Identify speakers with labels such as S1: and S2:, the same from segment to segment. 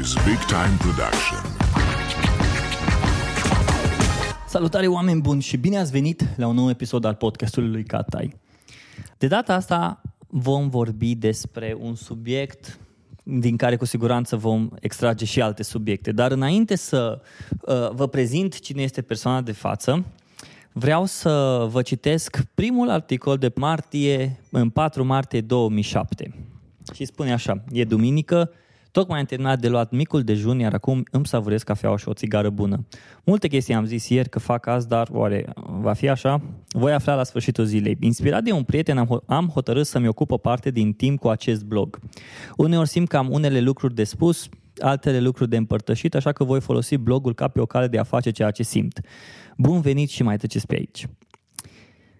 S1: This is Big Time Production.
S2: Salutare oameni buni și bine ați venit la un nou episod al podcastului lui Catai. De data asta vom vorbi despre un subiect din care cu siguranță vom extrage și alte subiecte. Dar înainte să uh, vă prezint cine este persoana de față, vreau să vă citesc primul articol de martie, în 4 martie 2007. Și spune așa, e duminică, Tocmai am terminat de luat micul dejun, iar acum îmi savurez cafeaua și o țigară bună. Multe chestii am zis ieri că fac azi, dar oare va fi așa? Voi afla la sfârșitul zilei. Inspirat de un prieten, am, ho- am hotărât să-mi ocupă parte din timp cu acest blog. Uneori simt că am unele lucruri de spus, altele lucruri de împărtășit, așa că voi folosi blogul ca pe o cale de a face ceea ce simt. Bun venit și mai treceți pe aici.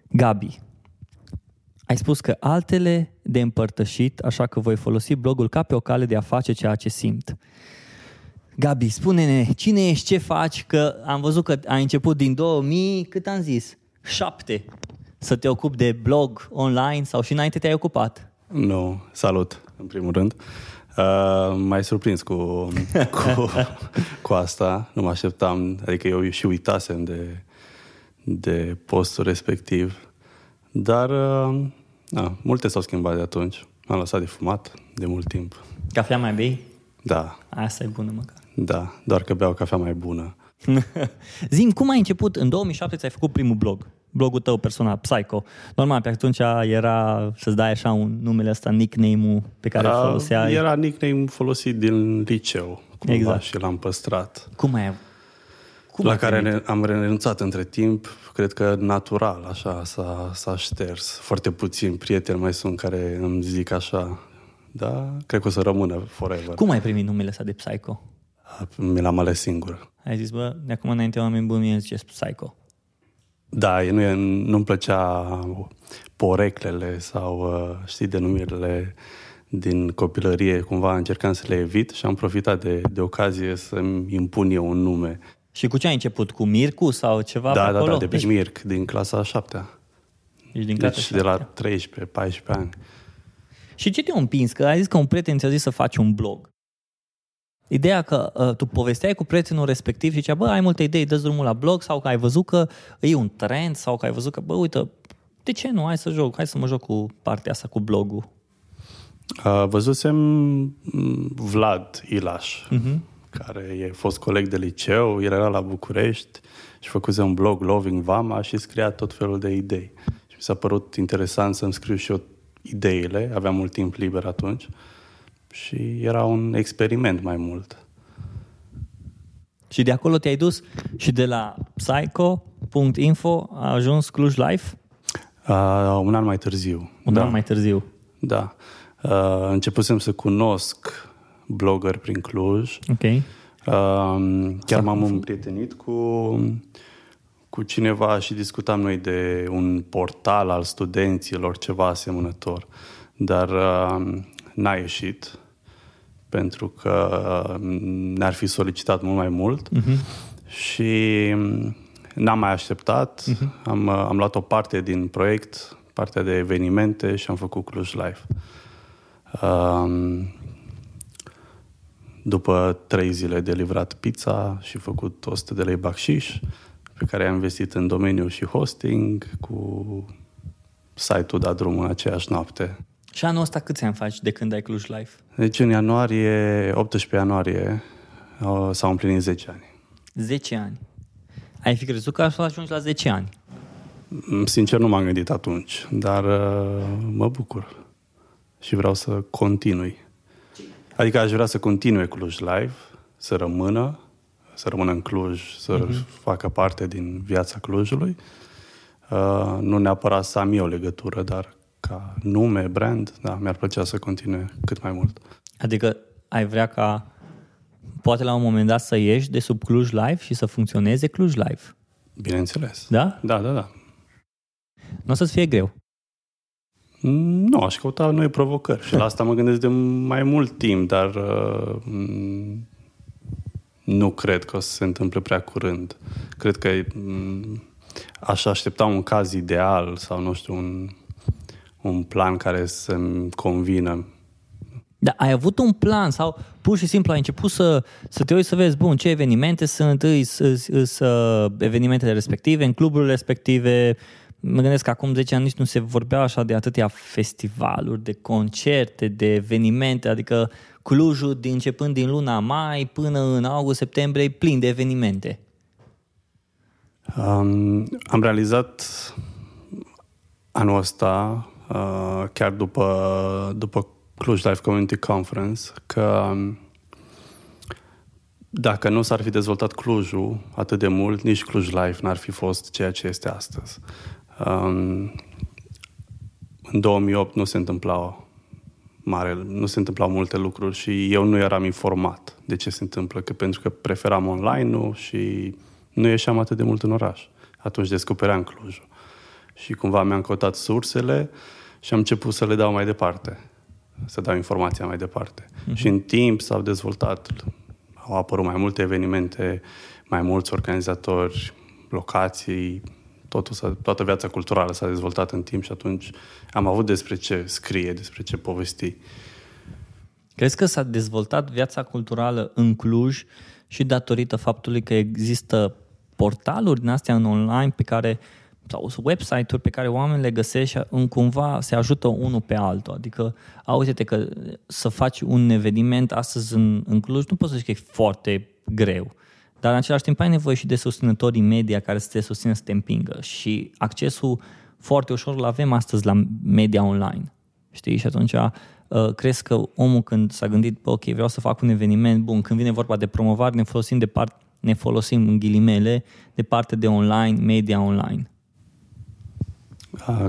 S2: Gabi, ai spus că altele de împărtășit, așa că voi folosi blogul ca pe o cale de a face ceea ce simt. Gabi, spune-ne, cine ești, ce faci, că am văzut că ai început din 2000, cât am zis? 7 să te ocupi de blog online sau și înainte te-ai ocupat?
S3: Nu, salut, în primul rând. Uh, m-ai surprins cu, cu, cu asta, nu mă așteptam, adică eu și uitasem de, de postul respectiv. Dar, uh, na, multe s-au schimbat de atunci. M-am lăsat de fumat de mult timp.
S2: Cafea mai bei?
S3: Da,
S2: Asta e bună măcar.
S3: da, doar că beau cafea mai bună.
S2: Zim, cum ai început? În 2007 ți-ai făcut primul blog. Blogul tău personal, Psycho. Normal, pe atunci era să-ți dai așa un numele ăsta, nickname-ul pe care îl
S3: Uh,
S2: foloseai.
S3: Era nickname folosit din liceu, cumva,
S2: Exact.
S3: și l-am păstrat.
S2: Cum ai cum
S3: la
S2: ai
S3: care
S2: primit?
S3: ne- am renunțat între timp, cred că natural, așa, s-a, s-a șters. Foarte puțini prieteni mai sunt care îmi zic așa, da, cred că o să rămână forever.
S2: Cum ai primit numele ăsta de Psycho?
S3: Mi l-am ales singur.
S2: Ai zis, bă, de acum înainte oameni buni mie îmi ziceți Psycho.
S3: Da, e- nu, e- nu-mi plăcea poreclele sau, uh, știi, denumirile din copilărie. Cumva încercam să le evit și am profitat de, de ocazie să-mi impun eu un nume.
S2: Și cu ce ai început? Cu Mircu sau ceva
S3: Da,
S2: pe
S3: da,
S2: acolo?
S3: da, de pe
S2: deci,
S3: Mirc, din clasa a șaptea.
S2: deci din clasa
S3: Deci de la 13-14 ani.
S2: Și ce te-a împins? Că ai zis că un prieten ți-a zis să faci un blog. Ideea că uh, tu povesteai cu prietenul respectiv și zicea, bă, ai multe idei, dă drumul la blog sau că ai văzut că e un trend sau că ai văzut că, bă, uite, de ce nu? Hai să joc, hai să mă joc cu partea asta, cu blogul.
S3: Uh, văzusem mm, Vlad Ilaș,
S2: Mhm.
S3: Care e fost coleg de liceu, el era la București și făcuse un blog Loving Vama și scria tot felul de idei. Și mi s-a părut interesant să-mi scriu și eu ideile, aveam mult timp liber atunci și era un experiment mai mult.
S2: Și de acolo te-ai dus și de la psycho.info a ajuns Cluj Life
S3: Uh, un an mai târziu.
S2: un
S3: da.
S2: an mai târziu.
S3: Da. Uh, începusem să cunosc blogger prin Cluj.
S2: Ok.
S3: Uh, chiar m-am împrietenit cu, cu cineva și discutam noi de un portal al studenților, ceva asemănător. Dar uh, n-a ieșit pentru că uh, ne-ar fi solicitat mult mai mult uh-huh. și um, n-am mai așteptat. Uh-huh. Am, uh, am luat o parte din proiect, partea de evenimente și am făcut Cluj Live. Um, după trei zile de livrat pizza și făcut 100 de lei bacșiș, pe care am investit în domeniu și hosting, cu site-ul dat drumul în aceeași noapte.
S2: Și anul ăsta câți ani faci de când ai Cluj Life?
S3: Deci în ianuarie, 18 ianuarie, uh, s-au împlinit 10 ani.
S2: 10 ani. Ai fi crezut că să ajungi la 10 ani.
S3: Mm, Sincer, nu m-am gândit atunci, dar uh, mă bucur și vreau să continui. Adică aș vrea să continue Cluj Live, să rămână, să rămână în Cluj, să uh-huh. facă parte din viața Clujului. Uh, nu neapărat să am eu legătură, dar ca nume, brand, da, mi-ar plăcea să continue cât mai mult.
S2: Adică ai vrea ca poate la un moment dat să ieși de sub Cluj Live și să funcționeze Cluj Live.
S3: Bineînțeles.
S2: Da?
S3: Da, da, da.
S2: Nu o să-ți fie greu.
S3: Mm, Nu, aș căuta noi provocări și la asta mă gândesc de mai mult timp, dar uh, mm, nu cred că o să se întâmple prea curând. Cred că mm, aș aștepta un caz ideal sau, nu știu, un, un plan care să-mi convină.
S2: Dar ai avut un plan sau pur și simplu ai început să, să te uiți să vezi, bun, ce evenimente sunt, îs, îs, îs, uh, evenimentele respective, în cluburile respective. Mă gândesc că acum 10 ani nici nu se vorbea așa de atâtea festivaluri, de concerte, de evenimente, adică Clujul, din, începând din luna mai până în august-septembrie, e plin de evenimente.
S3: Um, am realizat anul ăsta, uh, chiar după, după Cluj Life Community Conference, că um, dacă nu s-ar fi dezvoltat Clujul atât de mult, nici Cluj Life n-ar fi fost ceea ce este astăzi. Um, în 2008 nu se întâmplau mare, nu se întâmplau multe lucruri și eu nu eram informat de ce se întâmplă, că pentru că preferam online-ul și nu ieșeam atât de mult în oraș. Atunci descopeream Clujul. Și cumva mi-am căutat sursele și am început să le dau mai departe, să dau informația mai departe. Uh-huh. Și în timp s-au dezvoltat, au apărut mai multe evenimente, mai mulți organizatori, locații, totul s-a, toată viața culturală s-a dezvoltat în timp și atunci am avut despre ce scrie, despre ce povesti.
S2: Crezi că s-a dezvoltat viața culturală în Cluj și datorită faptului că există portaluri din astea în online pe care sau website-uri pe care oamenii le găsesc și în cumva se ajută unul pe altul. Adică, auzi-te că să faci un eveniment astăzi în, în Cluj, nu poți să zici că e foarte greu. Dar în același timp ai nevoie și de susținătorii media care să te susțină să te împingă. Și accesul foarte ușor îl avem astăzi la media online. Știi? Și atunci uh, crezi că omul când s-a gândit, ok, vreau să fac un eveniment, bun, când vine vorba de promovare, ne folosim de part, ne folosim în ghilimele de parte de online, media online.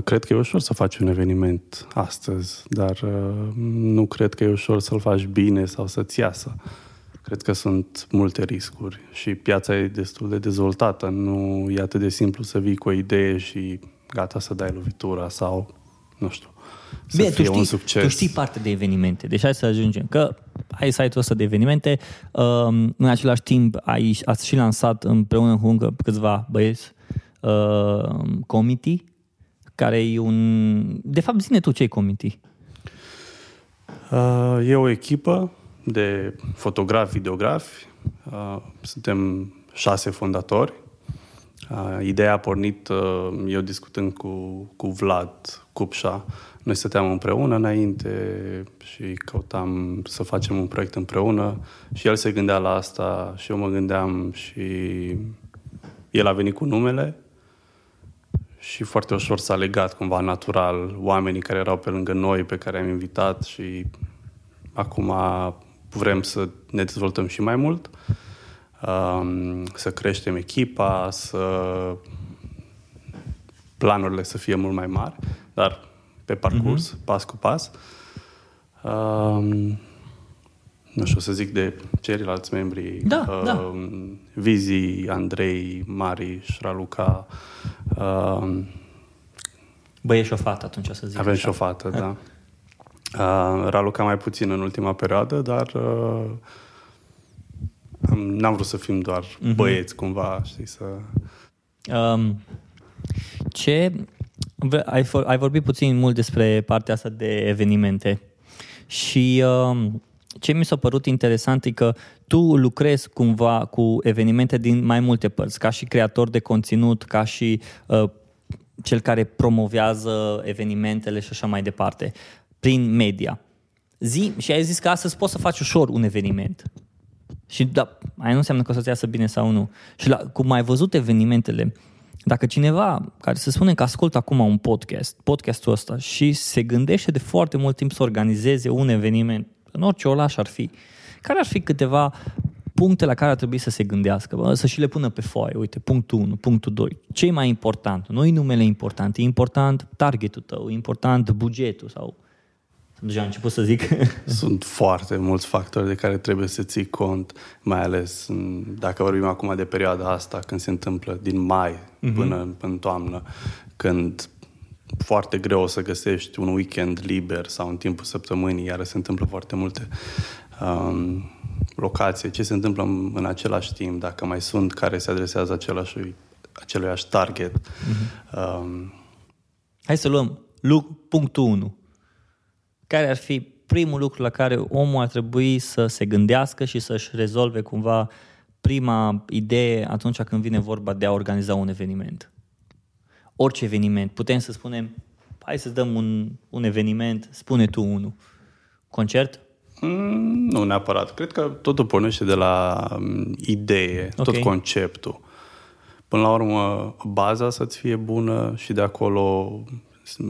S3: Cred că e ușor să faci un eveniment astăzi, dar uh, nu cred că e ușor să-l faci bine sau să-ți iasă. Cred că sunt multe riscuri și piața e destul de dezvoltată. Nu e atât de simplu să vii cu o idee și gata să dai lovitura sau, nu știu, să Bine, fie tu știi, un succes.
S2: Tu știi parte de evenimente, deci hai să ajungem. Că ai site-ul ăsta de evenimente, um, în același timp ai, ați și lansat împreună cu încă câțiva băieți uh, committee, care e un... De fapt, zine tu ce e committee.
S3: Uh, e o echipă de fotografi, videografi. Uh, suntem șase fondatori. Uh, ideea a pornit uh, eu discutând cu, cu Vlad Cupșa. Noi stăteam împreună înainte și căutam să facem un proiect împreună și el se gândea la asta și eu mă gândeam și el a venit cu numele și foarte ușor s-a legat cumva natural oamenii care erau pe lângă noi, pe care am invitat și acum vrem să ne dezvoltăm și mai mult, um, să creștem echipa, să planurile să fie mult mai mari, dar pe parcurs, mm-hmm. pas cu pas. Um, nu știu să zic de ceilalți membri,
S2: da, uh, da.
S3: Vizi, Andrei, Mari, Șraluca. Uh,
S2: Băi, e și o fată atunci, o să zic.
S3: Avem așa. și o fată, da. Uh, Raluca mai puțin în ultima perioadă, dar uh, n-am vrut să fim doar uh-huh. băieți cumva, știi, să... Um,
S2: ce... Ai, ai vorbit puțin mult despre partea asta de evenimente și um, ce mi s-a părut interesant e că tu lucrezi cumva cu evenimente din mai multe părți, ca și creator de conținut, ca și uh, cel care promovează evenimentele și așa mai departe prin media. Zi, și ai zis că astăzi poți să faci ușor un eveniment. Și da, aia nu înseamnă că o să-ți iasă bine sau nu. Și la, cum ai văzut evenimentele, dacă cineva care se spune că ascultă acum un podcast, podcastul ăsta, și se gândește de foarte mult timp să organizeze un eveniment, în orice oraș ar fi, care ar fi câteva puncte la care ar trebui să se gândească, bă, să și le pună pe foaie. Uite, punctul 1, punctul 2. Ce e mai important? Nu e numele important, e important targetul tău, e important bugetul sau deja am început să zic.
S3: Sunt foarte mulți factori de care trebuie să ții cont, mai ales dacă vorbim acum de perioada asta, când se întâmplă din mai mm-hmm. până în toamnă, când foarte greu o să găsești un weekend liber sau în timpul săptămânii, iar se întâmplă foarte multe um, locații. Ce se întâmplă în, în același timp, dacă mai sunt care se adresează același, aceluiași target. Mm-hmm. Um,
S2: Hai să luăm punctul 1 care ar fi primul lucru la care omul ar trebui să se gândească și să-și rezolve cumva prima idee atunci când vine vorba de a organiza un eveniment. Orice eveniment. Putem să spunem, hai să dăm un, un eveniment, spune tu unul. Concert?
S3: Mm, nu neapărat. Cred că totul pornește de la um, idee,
S2: Ok.
S3: tot conceptul. Până la urmă, baza să-ți fie bună și de acolo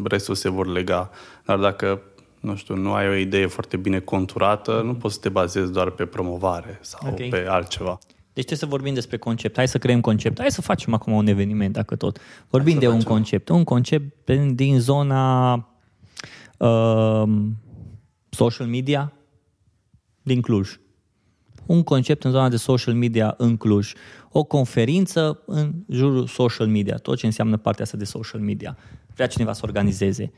S3: restul se vor lega. Dar dacă, nu știu, nu ai o idee foarte bine conturată, nu poți să te bazezi doar pe promovare sau
S2: Ok.
S3: pe altceva.
S2: Deci trebuie să vorbim despre concept. Hai să creăm concept. Hai să facem acum un eveniment, dacă tot. Vorbim de un concept. Un concept pe- din zona uh, social media din Cluj. Un concept în zona de social media în Cluj. O conferință în jurul social media. Tot ce înseamnă partea asta de social media. Vrea cineva să organizeze.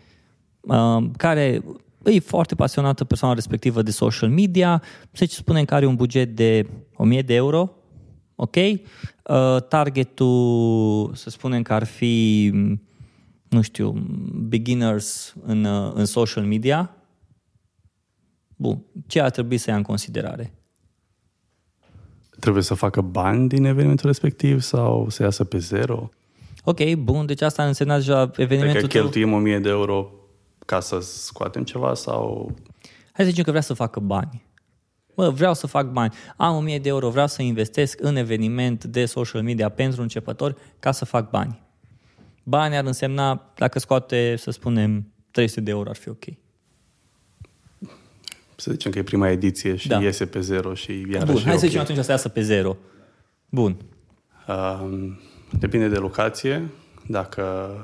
S2: Uh, care e foarte pasionată persoana respectivă de social media, să spunem că are un buget de 1000 de euro, ok? Uh, targetul, să spunem că ar fi, m, nu știu, beginners în, uh, în social media. Bun, ce ar trebui să ia în considerare?
S3: Trebuie să facă bani din evenimentul respectiv sau să iasă pe zero?
S2: Ok, bun, deci asta însemna deja
S3: Adică
S2: evenimentul tău.
S3: cheltuim 1000 de euro ca să scoatem ceva sau...
S2: Hai să zicem că vrea să facă bani. Bă, vreau să fac bani. Am 1000 de euro, vreau să investesc în eveniment de social media pentru începători ca să fac bani. Bani ar însemna, dacă scoate, să spunem, 300 de euro ar fi ok.
S3: Să zicem că e prima ediție și
S2: Da.
S3: da. iese pe zero și iarăși
S2: Bun,
S3: e
S2: hai
S3: ok.
S2: să zicem atunci să iasă pe zero. Bun.
S3: Um, depinde de locație, dacă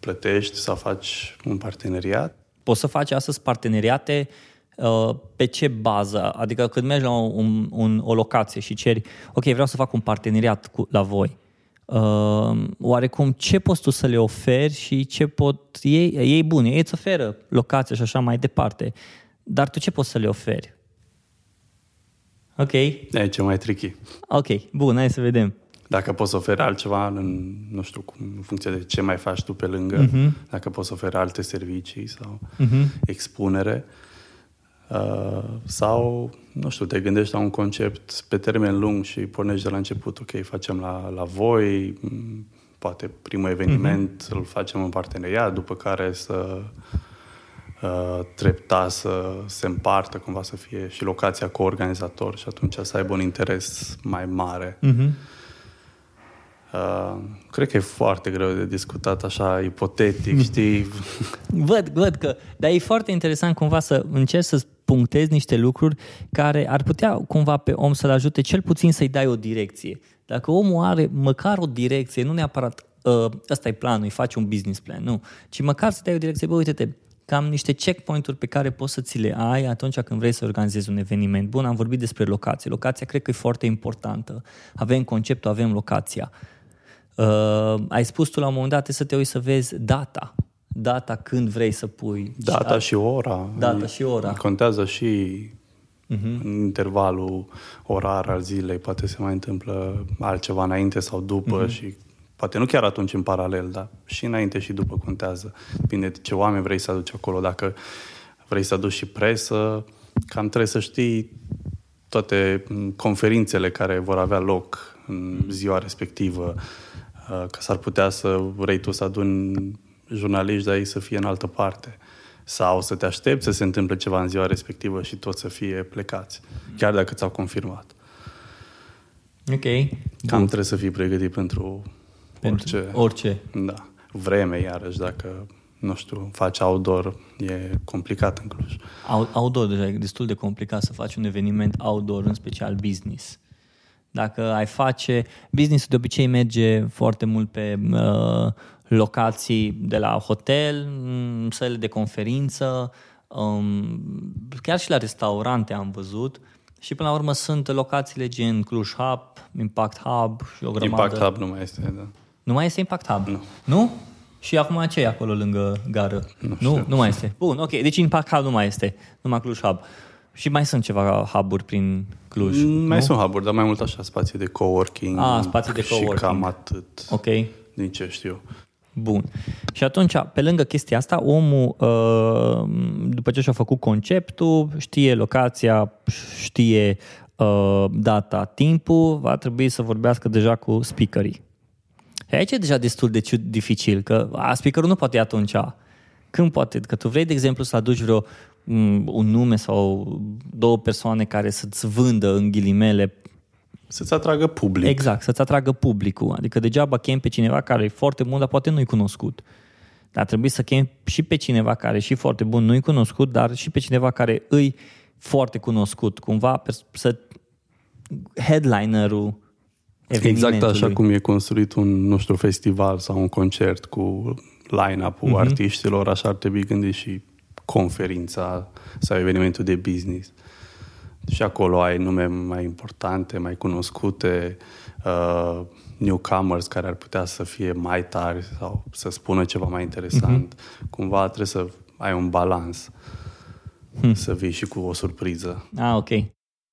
S3: plătești sau faci un parteneriat.
S2: Poți să faci astăzi parteneriate uh, pe ce bază? Adică când mergi la un, un, o locație și ceri, ok, vreau să fac un parteneriat cu, la voi. Uh, oarecum, ce poți tu să le oferi și ce pot ei, ei buni, ei îți oferă locație și așa mai departe. Dar tu ce poți să le oferi? Ok,
S3: E ce mai tricky.
S2: ok, bun, hai să vedem.
S3: Dacă poți să oferi altceva, în, nu știu, cum, în funcție de ce mai faci tu pe lângă, uh-huh. dacă poți să oferi alte servicii sau uh-huh. expunere, uh, sau, nu știu, te gândești la un concept pe termen lung și pornești de la început, ok, facem la, la voi, m, poate primul eveniment uh-huh. îl facem în parteneriat, după care să uh, treptat să se împartă, cumva să fie și locația co-organizator și atunci să aibă un interes mai mare.
S2: Mhm.
S3: Uh, cred că e foarte greu de discutat așa ipotetic, știi?
S2: Văd, văd că, dar e foarte interesant cumva să încerci să punctezi niște lucruri care ar putea cumva pe om să-l ajute cel puțin să-i dai o direcție. Dacă omul are măcar o direcție, nu neapărat uh, ăsta e planul, îi faci un business plan, nu, ci măcar să dai o direcție, bă, uite-te, cam niște checkpoint-uri pe care poți să ți le ai atunci când vrei să organizezi un eveniment. Bun, am vorbit despre locație. Locația cred că e foarte importantă. Avem conceptul, avem locația. Uh, ai spus tu la un moment dat trebuie să te uiți să vezi data. Data când vrei să pui.
S3: Data și ora.
S2: Data și ora.
S3: Contează și uh-huh. în intervalul orar al zilei. Poate se mai întâmplă altceva înainte sau după uh-huh. și poate nu chiar atunci în paralel, dar și înainte și după contează. Depinde de ce oameni vrei să aduci acolo. Dacă vrei să aduci și presă, cam trebuie să știi toate m, conferințele care vor avea loc în ziua respectivă, uh, că s-ar putea să vrei tu să aduni jurnaliști, dar ei să fie în altă parte. Sau să te aștepți să se întâmple ceva în ziua respectivă și toți să fie plecați, chiar dacă ți-au confirmat.
S2: Ok.
S3: Cam trebuie să fii pregătit pentru,
S2: Pentru
S3: orice.
S2: orice.
S3: Da. Vreme, iarăși, dacă, nu știu, faci outdoor, e complicat în Cluj.
S2: Out- Outdoor deja e destul de complicat să faci un eveniment outdoor, în special business. Dacă ai face... Business de obicei merge foarte mult pe uh, locații de la hotel, m, săle de conferință, um, chiar și la restaurante am văzut. Și până la urmă sunt locațiile gen Cluj Hub, Impact Hub și o grămadă.
S3: Impact Hub nu mai este, da.
S2: Nu mai este Impact Hub?
S3: Nu.
S2: Nu? Și acum ce e acolo lângă gară? Nu, nu, nu mai este. Bun, ok. Deci Impact Hub nu mai este. Numai Cluj Hub. Și mai sunt ceva hub-uri prin Cluj.
S3: Mm, Mai
S2: nu?
S3: sunt hub dar mai mult așa spații de coworking.
S2: Ah, spații de
S3: Și
S2: coworking.
S3: cam atât,
S2: Ok.
S3: din ce știu.
S2: Bun. Și atunci, pe lângă chestia asta, omul, uh, după ce și-a făcut conceptul, știe locația, știe uh, data, timpul, va trebui să vorbească deja cu speakerii. Aici e deja destul de dificil, că a, speakerul nu poate atunci. Când poate? Că tu vrei, de exemplu, să aduci vreo un nume sau două persoane care să-ți vândă în ghilimele
S3: să-ți atragă public.
S2: Exact, să-ți atragă publicul. Adică degeaba chem pe cineva care e foarte bun, dar poate nu-i cunoscut. Dar trebuie să chem și pe cineva care e și foarte bun, nu-i cunoscut, dar și pe cineva care îi foarte cunoscut. Cumva să headlinerul
S3: Exact așa cum e construit un, nu știu, festival sau un concert cu line-up-ul uh-huh. artiștilor, așa ar trebui gândit și conferința sau evenimentul de business. Și acolo ai nume mai importante, mai cunoscute, uh, newcomers care ar putea să fie mai tari sau să spună ceva mai interesant. Uh-huh. Cumva trebuie să ai un balans. Hmm. Să vii și cu o surpriză.
S2: Ah, ok.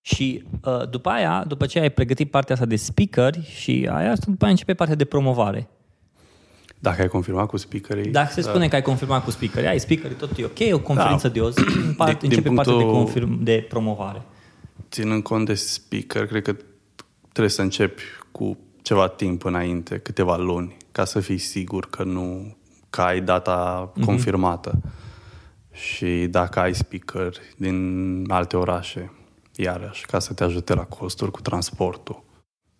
S2: Și uh, după aia, după ce ai pregătit partea asta de speaker și aia, după aia începe partea de promovare.
S3: Dacă ai confirmat cu speakerii...
S2: Dacă se spune uh, că ai confirmat cu speakerii, ai speakerii, tot e ok, o conferință da. de o zi, în parte, de, începe punctul, partea de, confirm, de promovare.
S3: Ținând cont de speaker, cred că trebuie să începi cu ceva timp înainte, câteva luni, ca să fii sigur că nu că ai data mm-hmm. confirmată. Și dacă ai speaker din alte orașe, iarăși, ca să te ajute la costuri cu transportul.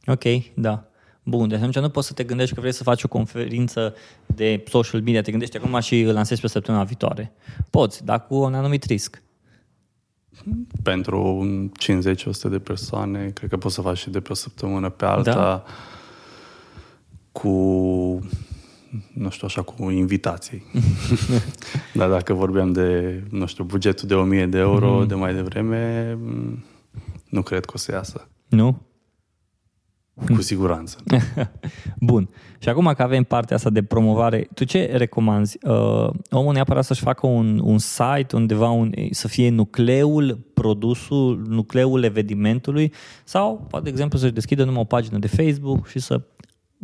S2: Ok, da. Bun, deci atunci nu poți să te gândești că vrei să faci o conferință de social media, te gândești acum și îl lansezi pe săptămâna viitoare. Poți, dar cu un anumit risc.
S3: Pentru 50-100 de persoane, cred că poți să faci și de pe o săptămână pe alta da. cu nu știu, așa, cu invitații. Dar dacă vorbeam de, nu știu, bugetul de 1000 de euro mm-hmm. de mai devreme, nu cred că o să iasă.
S2: Nu?
S3: Cu siguranță.
S2: Bun. Și acum că avem partea asta de promovare, tu ce recomanzi? Uh, omul neapărat să-și facă un, un site undeva un, să fie nucleul produsul, nucleul evenimentului sau, poate, de exemplu, să-și deschidă numai o pagină de Facebook și să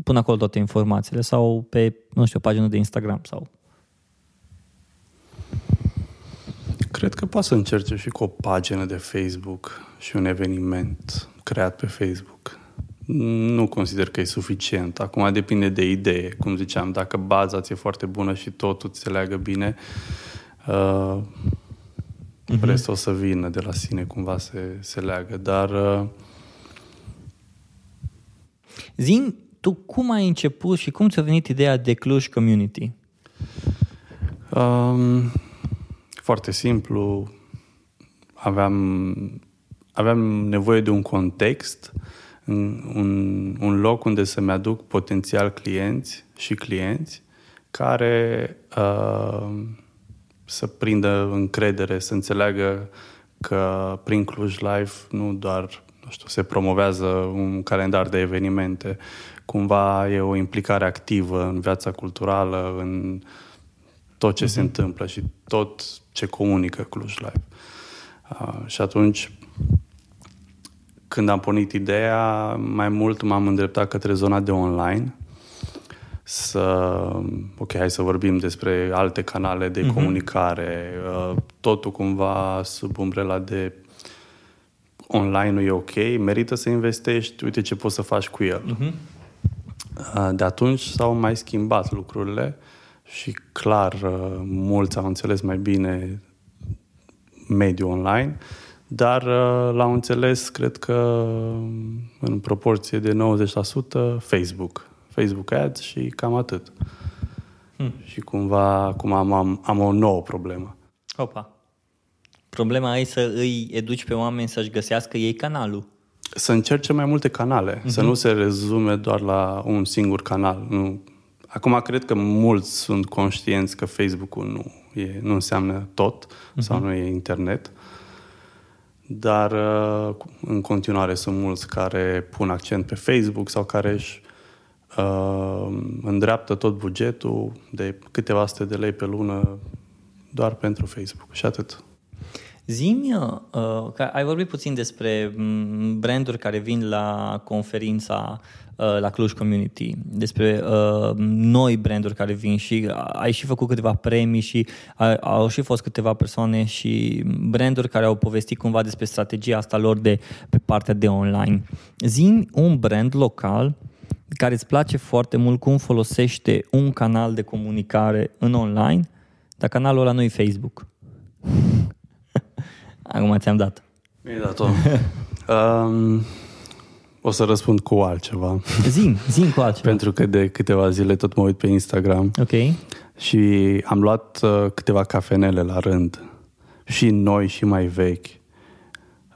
S2: pună acolo toate informațiile sau pe, nu știu, o pagină de Instagram sau...
S3: Cred că poate să încerce și cu o pagină de Facebook și un eveniment creat pe Facebook. Nu consider că e suficient. Acum depinde de idee. Cum ziceam, dacă baza ți-e foarte bună și totul ți se leagă bine, uh, uh-huh. restul o să vină de la sine, cumva se, se leagă. Dar... Uh,
S2: Zin, tu cum ai început și cum ți-a venit ideea de Cluj Community?
S3: Um, foarte simplu. Aveam, aveam nevoie de un context, un, un loc unde să-mi aduc potențial clienți și clienți care uh, să prindă încredere, să înțeleagă că prin Cluj Life nu doar nu știu, se promovează un calendar de evenimente, cumva e o implicare activă în viața culturală, în tot ce uh-huh. se mhm. întâmplă și tot ce comunică Cluj Live. Uh, și atunci, când am pornit ideea, mai mult m-am îndreptat către zona de online, să, ok, hai să vorbim despre alte canale de uh-huh. comunicare, uh, totul cumva sub umbrela de online-ul e ok, merită să investești, uite ce poți să faci cu el. Uh-huh. De atunci s-au mai schimbat lucrurile și clar mulți au înțeles mai bine mediul online, dar l-au înțeles, cred că în proporție de 90% Facebook. Facebook Ads și cam atât. Hmm. Și cumva acum am, am, am o nouă problemă.
S2: Opa. Problema e să îi educi pe oameni să-și găsească ei canalul
S3: să încerce mai multe canale, uh-huh. să mhm. nu se rezume doar la un singur canal. Nu. Acum cred că mulți sunt conștienți că Facebook-ul nu, e, nu înseamnă tot uh-huh. sau nu e internet, dar uh, în continuare sunt mulți care pun accent pe Facebook sau care își uh, îndreaptă tot bugetul de câteva sute de lei pe lună doar pentru Facebook și atât.
S2: Zimi, uh, că ai vorbit puțin despre mm, branduri care vin la conferința uh, la Cluj Community, despre uh, noi branduri care vin și ai și făcut câteva premii și a, au și fost câteva persoane și branduri care au povestit cumva despre strategia asta lor de pe partea de online. Zimi un brand local care îți place foarte mult cum folosește un canal de comunicare în online, dar canalul ăla nu e Facebook. Acum ți-am dat.
S3: Mi-ai dat-o. um, o să răspund cu altceva.
S2: Zim, zim cu altceva.
S3: Pentru că de câteva zile tot mă uit pe Instagram.
S2: Ok.
S3: Și am luat uh, câteva cafenele la rând. Și noi și mai vechi.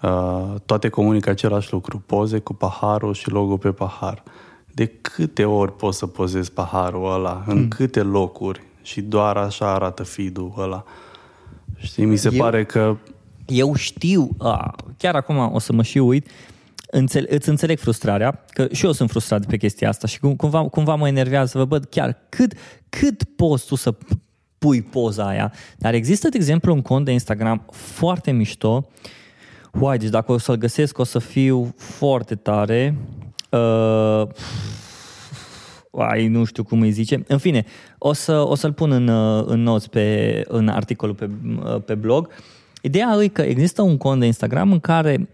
S3: Uh, toate comunică același lucru. Poze cu paharul și logo pe pahar. De câte ori poți să pozezi paharul ăla? În hmm. câte locuri? Și doar așa arată feed-ul ăla. Știi, mi se Eu... pare că
S2: eu știu, a, chiar acum o să mă și uit, înțel, îți înțeleg frustrarea, că și eu sunt frustrat pe chestia asta și cumva, cumva mă enervează să vă văd chiar cât, cât poți tu să pui poza aia. Dar există, de exemplu, un cont de Instagram foarte mișto. Uai, deci dacă o să-l găsesc, o să fiu foarte tare. Uh, ai, nu știu cum îi zice. În fine, o, să, o să-l pun în, în notes pe, în articolul pe, pe blog. Uh, Ideea e că există un cont de Instagram în care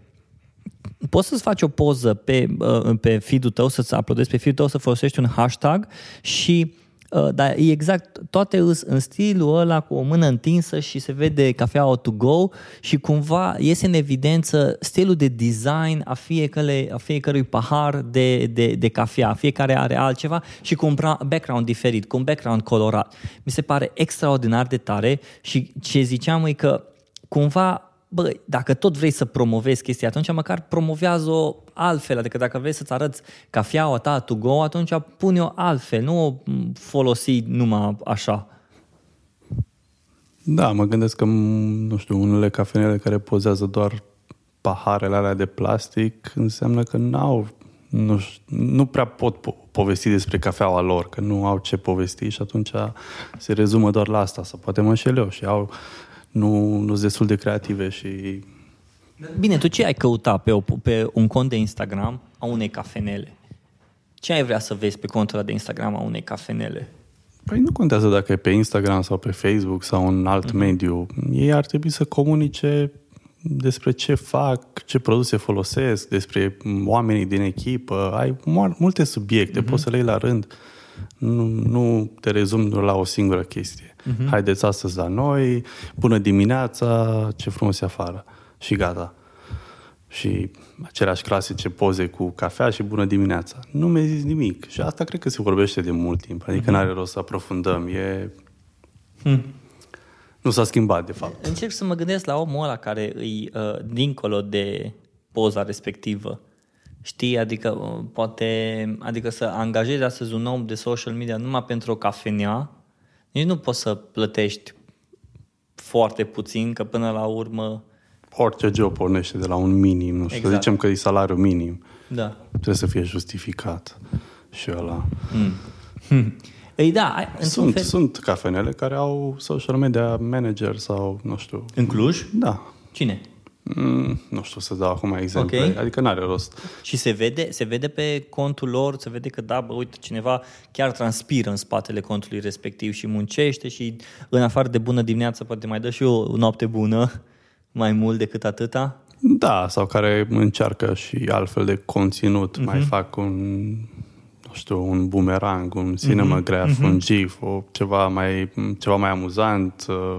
S2: poți să-ți faci o poză pe, uh, pe feed-ul tău, să-ți uploadezi pe feed-ul tău, să folosești un hashtag și uh, dar e exact, toate îs în stilul ăla cu o mână întinsă și se vede cafeaua to go și cumva iese în evidență stilul de design a, fiecare, a fiecărui pahar de, de, de cafea. Fiecare are altceva și cu un background diferit, cu un background colorat. Mi se pare extraordinar de tare și ce ziceam e că cumva, bă, dacă tot vrei să promovezi chestia, atunci măcar promovează-o altfel. Adică dacă vrei să-ți arăți cafeaua ta to go, atunci pune-o altfel, nu o folosi numai așa.
S3: Da, mă gândesc că, nu știu, unele cafenele care pozează doar paharele alea de plastic înseamnă că n-au, nu, nu prea pot po- povesti despre cafeaua lor, că nu au ce povesti și atunci se rezumă doar la asta. Sau poate mă înșel eu și au nu, nu sunt destul de creative și...
S2: Bine, tu ce ai căutat pe, o, pe un cont de Instagram a unei cafenele? Ce ai vrea să vezi pe contul de Instagram a unei cafenele?
S3: Păi nu contează dacă e pe Instagram sau pe Facebook sau un alt mm-hmm. mediu. Ei ar trebui să comunice despre ce fac, ce produse folosesc, despre oamenii din echipă. Ai multe subiecte, mm-hmm. poți să le iei la rând. Nu, nu te rezumi la o singură chestie uh-huh. haideți astăzi la noi, bună dimineața, ce frumos e afară. Și gata. Și aceleași clasice poze cu cafea și bună dimineața. Nu mi-ai zis nimic. Și asta cred că se vorbește de mult timp. Adică uh-huh. n-are rost să aprofundăm. E... Hmm. Nu s-a schimbat, de fapt.
S2: Încerc să mă gândesc la omul ăla care îi uh, dincolo de poza respectivă. Știi, adică uh, poate, adică să angajezi astăzi un om de social media numai pentru o cafenea, nici nu poți să plătești foarte puțin, că până la urmă...
S3: Orice job pornește de la un minim, nu știu, exact. să zicem că e salariu minim.
S2: Da.
S3: Trebuie să fie justificat și ăla.
S2: Mm. Hmm. Ei da,
S3: sunt, fel... sunt cafenele care au social media manager sau, nu știu...
S2: În Cluj?
S3: Da.
S2: Cine?
S3: Mm, nu știu să dau acum exemple, okay. adică n-are rost.
S2: Și se vede, se vede pe contul lor, se vede că da, bă, uite, cineva chiar transpiră în spatele contului respectiv și muncește și în afară de bună dimineață poate mai dă și o noapte bună, mai mult decât atâta.
S3: Da, sau care încearcă și altfel de conținut, uh-huh. mai fac un nu știu, un boomerang, un cinematograph, uh-huh. un GIF, o, ceva, mai, ceva mai amuzant, uh,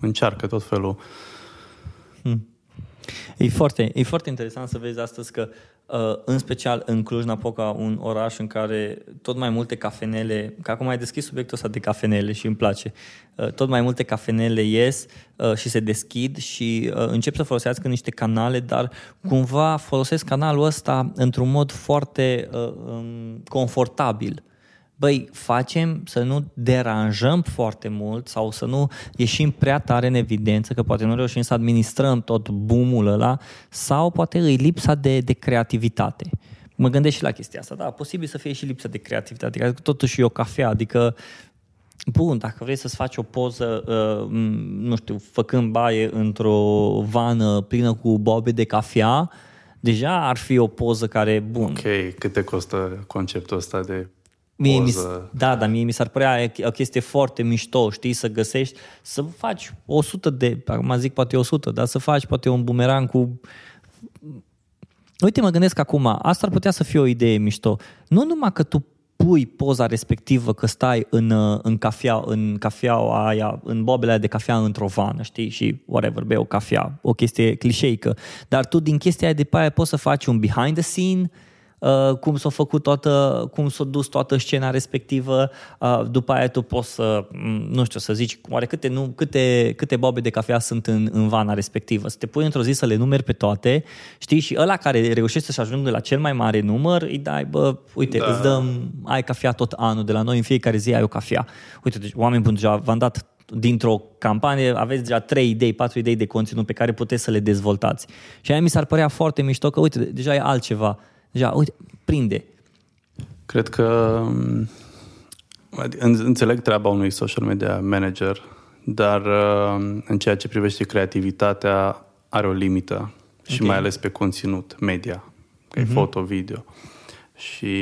S3: încearcă tot felul.
S2: Hmm. E foarte, e foarte interesant să vezi astăzi că, uh, în special în Cluj-Napoca, un oraș în care tot mai multe cafenele, că acum ai deschis subiectul ăsta de cafenele și îmi place, uh, tot mai multe cafenele ies uh, și se deschid și încep să folosească niște canale, dar cumva folosesc canalul ăsta într-un mod foarte um, confortabil băi, facem să nu deranjăm foarte mult sau să nu ieșim prea tare în evidență, că poate nu reușim să administrăm tot boomul ăla, sau poate îi lipsa de, de creativitate. Mă gândesc și la chestia asta, da, posibil să fie și lipsa de creativitate, adică totuși e o cafea, adică bun, dacă vrei să-ți faci o poză, uh, nu știu, făcând baie într-o vană plină cu bobe de cafea, deja ar fi o poză care, bun.
S3: Ok, cât te costă conceptul ăsta de
S2: Mie mi,
S3: poză?
S2: da, dar mie mi s-ar părea o chestie foarte mișto, știi, să găsești, să faci 100 de, acum zic poate 100, dar să faci poate un bumerang cu... Uite, mă gândesc acum, asta ar putea să fie o idee mișto. Nu numai că tu pui poza respectivă că stai în, uh, în cafea, în cafeaua aia, în bobele aia de cafea într-o vană, știi, și whatever, bei o cafea, o chestie clișeică, dar tu din chestia aia de pe aia poți să faci un behind the scene, Uh, cum s-a făcut toată, cum s-a dus toată scena respectivă, uh, după aia tu poți să, mm, nu știu, să zici oare câte, nu, câte, câte bobe de cafea sunt în, în vana respectivă, să te pui într-o zi să le numeri pe toate, știi, și ăla care reușește să ajungă la cel mai mare număr, îi dai, bă, uite, da. îți dăm, ai cafea tot anul, de la noi în fiecare zi ai o cafea. Uite, deci oameni buni, deja v-am dat dintr-o campanie, aveți deja 3 idei, 4 idei de conținut pe care puteți să le dezvoltați. Și aia mi s-ar părea foarte mișto că, uite, deja e altceva Deja, uite, prinde.
S3: Cred că înțeleg treaba unui social media manager, dar uh, în ceea ce privește creativitatea are o limită okay. și mai ales pe conținut media, că uh-huh. e mhm. foto, video. Și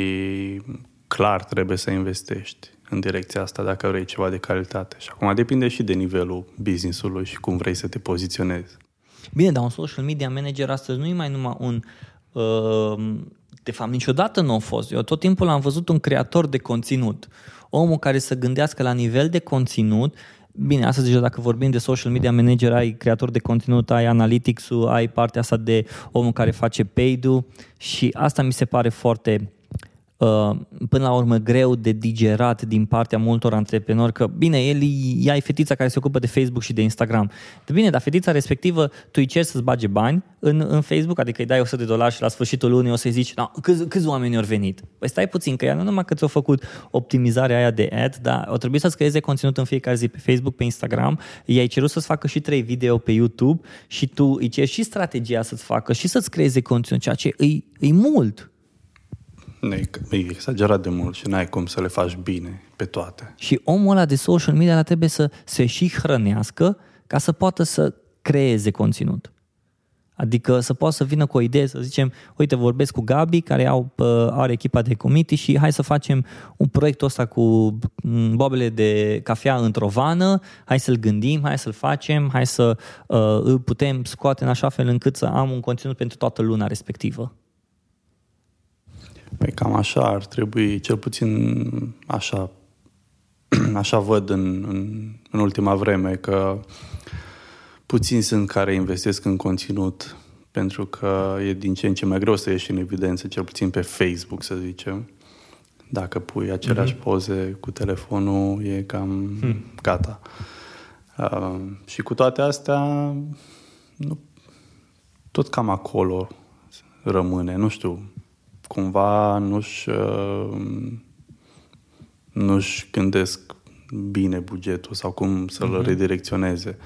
S3: clar trebuie să investești în direcția asta dacă vrei ceva de calitate. Și acum depinde și de nivelul business-ului și cum vrei să te poziționezi.
S2: Bine, dar un social media manager astăzi nu e mai numai un uh, de fapt niciodată nu a fost. Eu tot timpul am văzut un creator de conținut. Omul care să gândească la nivel de conținut Bine, astăzi deja dacă vorbim de social media manager, ai creator de conținut, ai analytics-ul, ai partea asta de omul care face paid-ul și asta mi se pare foarte Uh, până la urmă greu de digerat din partea multor antreprenori că, bine, el ea e fetița care se ocupă de Facebook și de Instagram. De bine, dar fetița respectivă, tu îi ceri să-ți bage bani în, în Facebook, adică îi dai 100 de dolari și la sfârșitul lunii o să-i zici, no, câți, câți oameni au venit? Păi stai puțin, că ea nu numai că ți-a făcut optimizarea aia de ad, dar o trebuie să-ți creeze conținut în fiecare zi pe Facebook, pe Instagram, i-ai cerut să-ți facă și trei video pe YouTube și tu îi ceri și strategia să-ți facă și să-ți creeze conținut, ceea ce îi, îi mult.
S3: E, e exagerat de mult și n-ai cum să le faci bine pe toate.
S2: Și omul ăla de social media ăla trebuie să se și hrănească ca să poată să creeze conținut. Adică să poată să vină cu o idee, să zicem, uite, vorbesc cu Gabi, care au, are echipa de committee și hai să facem un proiect ăsta cu bobele de cafea într-o vană, hai să-l gândim, hai să-l facem, hai să uh, îl putem scoate în așa fel încât să am un conținut pentru toată luna respectivă.
S3: Păi cam așa ar trebui, cel puțin așa, așa văd în, în, în ultima vreme că puțini sunt care investesc în conținut pentru că e din ce în ce mai greu să ieși în evidență, cel puțin pe Facebook, să zicem. Dacă pui aceleași mm-hmm. poze cu telefonul, e cam hmm. gata. Uh, și cu toate astea, nu, tot cam acolo rămâne. Nu știu, cumva nu-și, uh, nu-și gândesc bine bugetul sau cum să-l uh-huh. redirecționeze.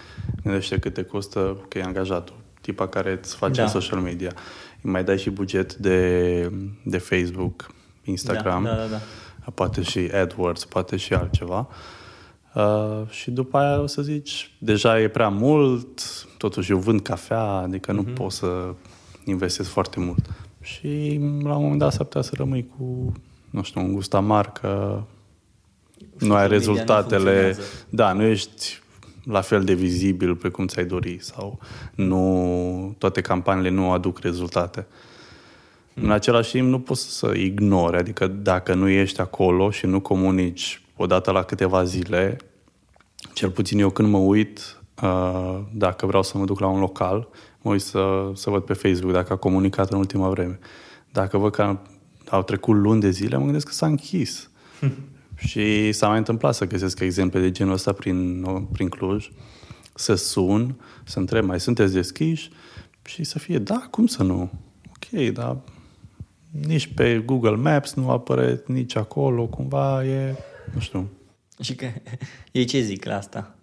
S3: Gândește cât te costă că e angajatul, tipa care îți face da. social media. Îi mai dai și buget de, de Facebook, Instagram,
S2: da, da, da, da.
S3: poate și AdWords, poate și altceva. Uh, și după aia o să zici, deja e prea mult, totuși eu vând cafea, adică uh-huh. nu mhm. pot să investesc foarte mult. Și la un moment dat s-ar putea să rămâi cu, nu știu, un gust amar că nu ai rezultatele. Nu da, nu ești la fel de vizibil pe cum ți-ai dori sau nu, toate campaniile nu aduc rezultate. Mm. În același timp nu poți să ignori, adică dacă nu ești acolo și nu comunici odată la câteva zile, cel puțin eu când mă uit, uh, dacă vreau să mă duc la un local, mă uit să, să văd pe Facebook dacă a comunicat în ultima vreme. Dacă văd că au trecut luni de zile, mă gândesc că s-a închis. și s-a mai întâmplat să găsesc exemple de genul ăsta prin, prin Cluj, să sun, să întreb, mai sunteți deschiși? Și să fie, da, cum să nu? Ok, dar nici pe Google Maps nu apare, nici acolo, cumva e, nu știu.
S2: Și că ei ce zic la asta?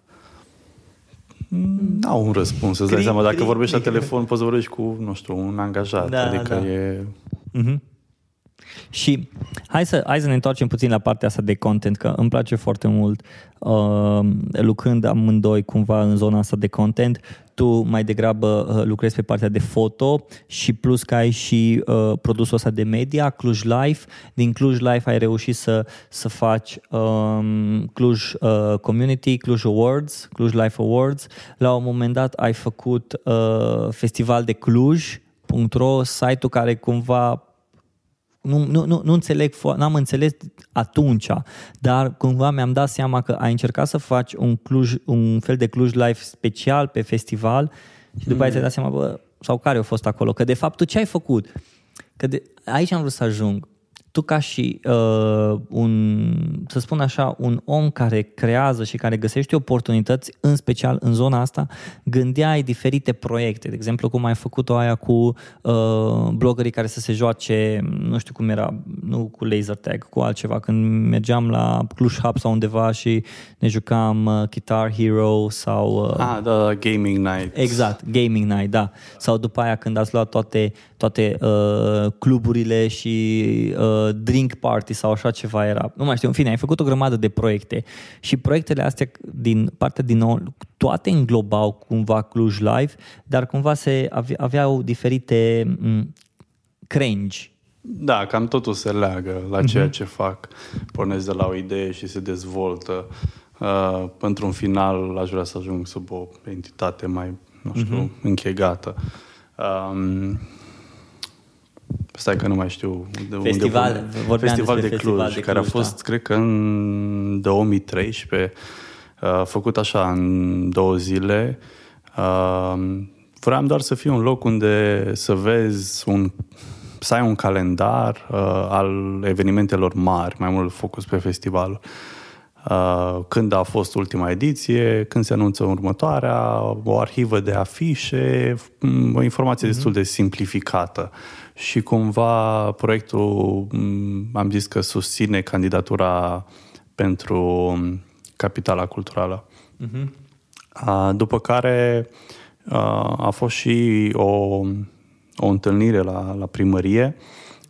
S3: N-au un răspuns, să-ți dai seama. Dacă cri, vorbești la telefon, poți să vorbești cu, nu știu, un angajat. Da, adică da. e... Uh-huh.
S2: Și hai să, hai să ne întoarcem puțin la partea asta de content, că îmi place foarte mult uh, lucrând amândoi cumva în zona asta de content. Tu mai degrabă uh, lucrezi pe partea de foto și plus că ai și uh, produsul ăsta de media, Cluj Life. Din Cluj Life ai reușit să, să faci um, Cluj uh, Community, Cluj Awards, Cluj Life Awards. La un moment dat ai făcut uh, festival de Cluj.ro, site-ul care cumva nu, nu, nu, nu înțeleg, n-am înțeles atunci, dar cumva mi-am dat seama că ai încercat să faci un, Cluj, un fel de Cluj Life special pe festival și după mm. aia ți-ai dat seama, bă, sau care a fost acolo, că de fapt tu ce ai făcut? Că de, aici am vrut să ajung tu ca și uh, un, să spun așa, un om care creează și care găsește oportunități, în special în zona asta, gândeai diferite proiecte. De exemplu, cum ai făcut-o aia cu uh, bloggerii care să se joace, nu știu cum era, nu cu laser tag, cu altceva. Când mergeam la Cluj Hub sau undeva și ne jucam uh, Guitar Hero sau...
S3: Uh, ah, da, Gaming Night.
S2: Exact, Gaming Night, da. Sau după aia când ați luat toate, toate uh, cluburile și uh, drink party sau așa ceva era. Nu mai știu, în fine, ai făcut o grămadă de proiecte și proiectele astea din partea din nou, toate înglobau cumva Cluj Live, dar cumva se aveau diferite m- crengi.
S3: Da, cam totul se leagă la mhm. ceea uh-huh. ce fac. Pornesc de la o idee și se dezvoltă. Uh, într-un final aș vrea să ajung sub o entitate mai, nu știu, uh-huh. închegată. Um, Stai că nu mai știu
S2: de festival,
S3: unde Festival de Cluj, festival de Cluj, care a fost, da. cred că în 2013, uh, făcut așa în două zile. Uh, vreau doar să fie un loc unde să vezi un să ai un calendar uh, al evenimentelor mari, mai mult focus pe festival. Uh, când a fost ultima ediție, când se anunță următoarea, o arhivă de afișe, o informație mm-hmm. destul de simplificată și cumva proiectul am zis că susține candidatura pentru capitala culturală. Uh-huh. După care a fost și o, o întâlnire la, la primărie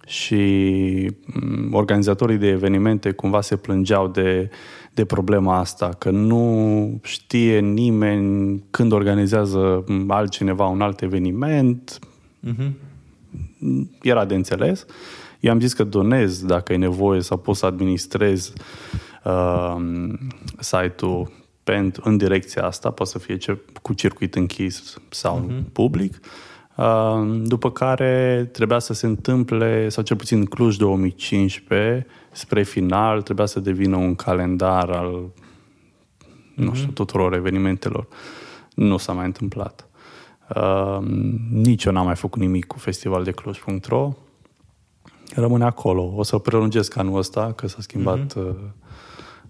S3: și organizatorii de evenimente cumva se plângeau de, de problema asta, că nu știe nimeni când organizează altcineva un alt eveniment, uh-huh era de înțeles. Eu am zis că donez dacă e nevoie sau pot să administrez uh, site-ul pentru, în direcția asta, poate să fie ce, cu circuit închis sau uh-huh. public. Uh, după care trebuia să se întâmple, sau cel puțin Cluj 2015, spre final, trebuia să devină un calendar al, uh-huh. nu știu, mhm. tuturor evenimentelor. Nu s-a mai întâmplat. Uh, nici eu n-am mai făcut nimic cu festival de Cluj.ro. Rămâne acolo. O să prelungesc anul ăsta, că s-a schimbat uh-huh.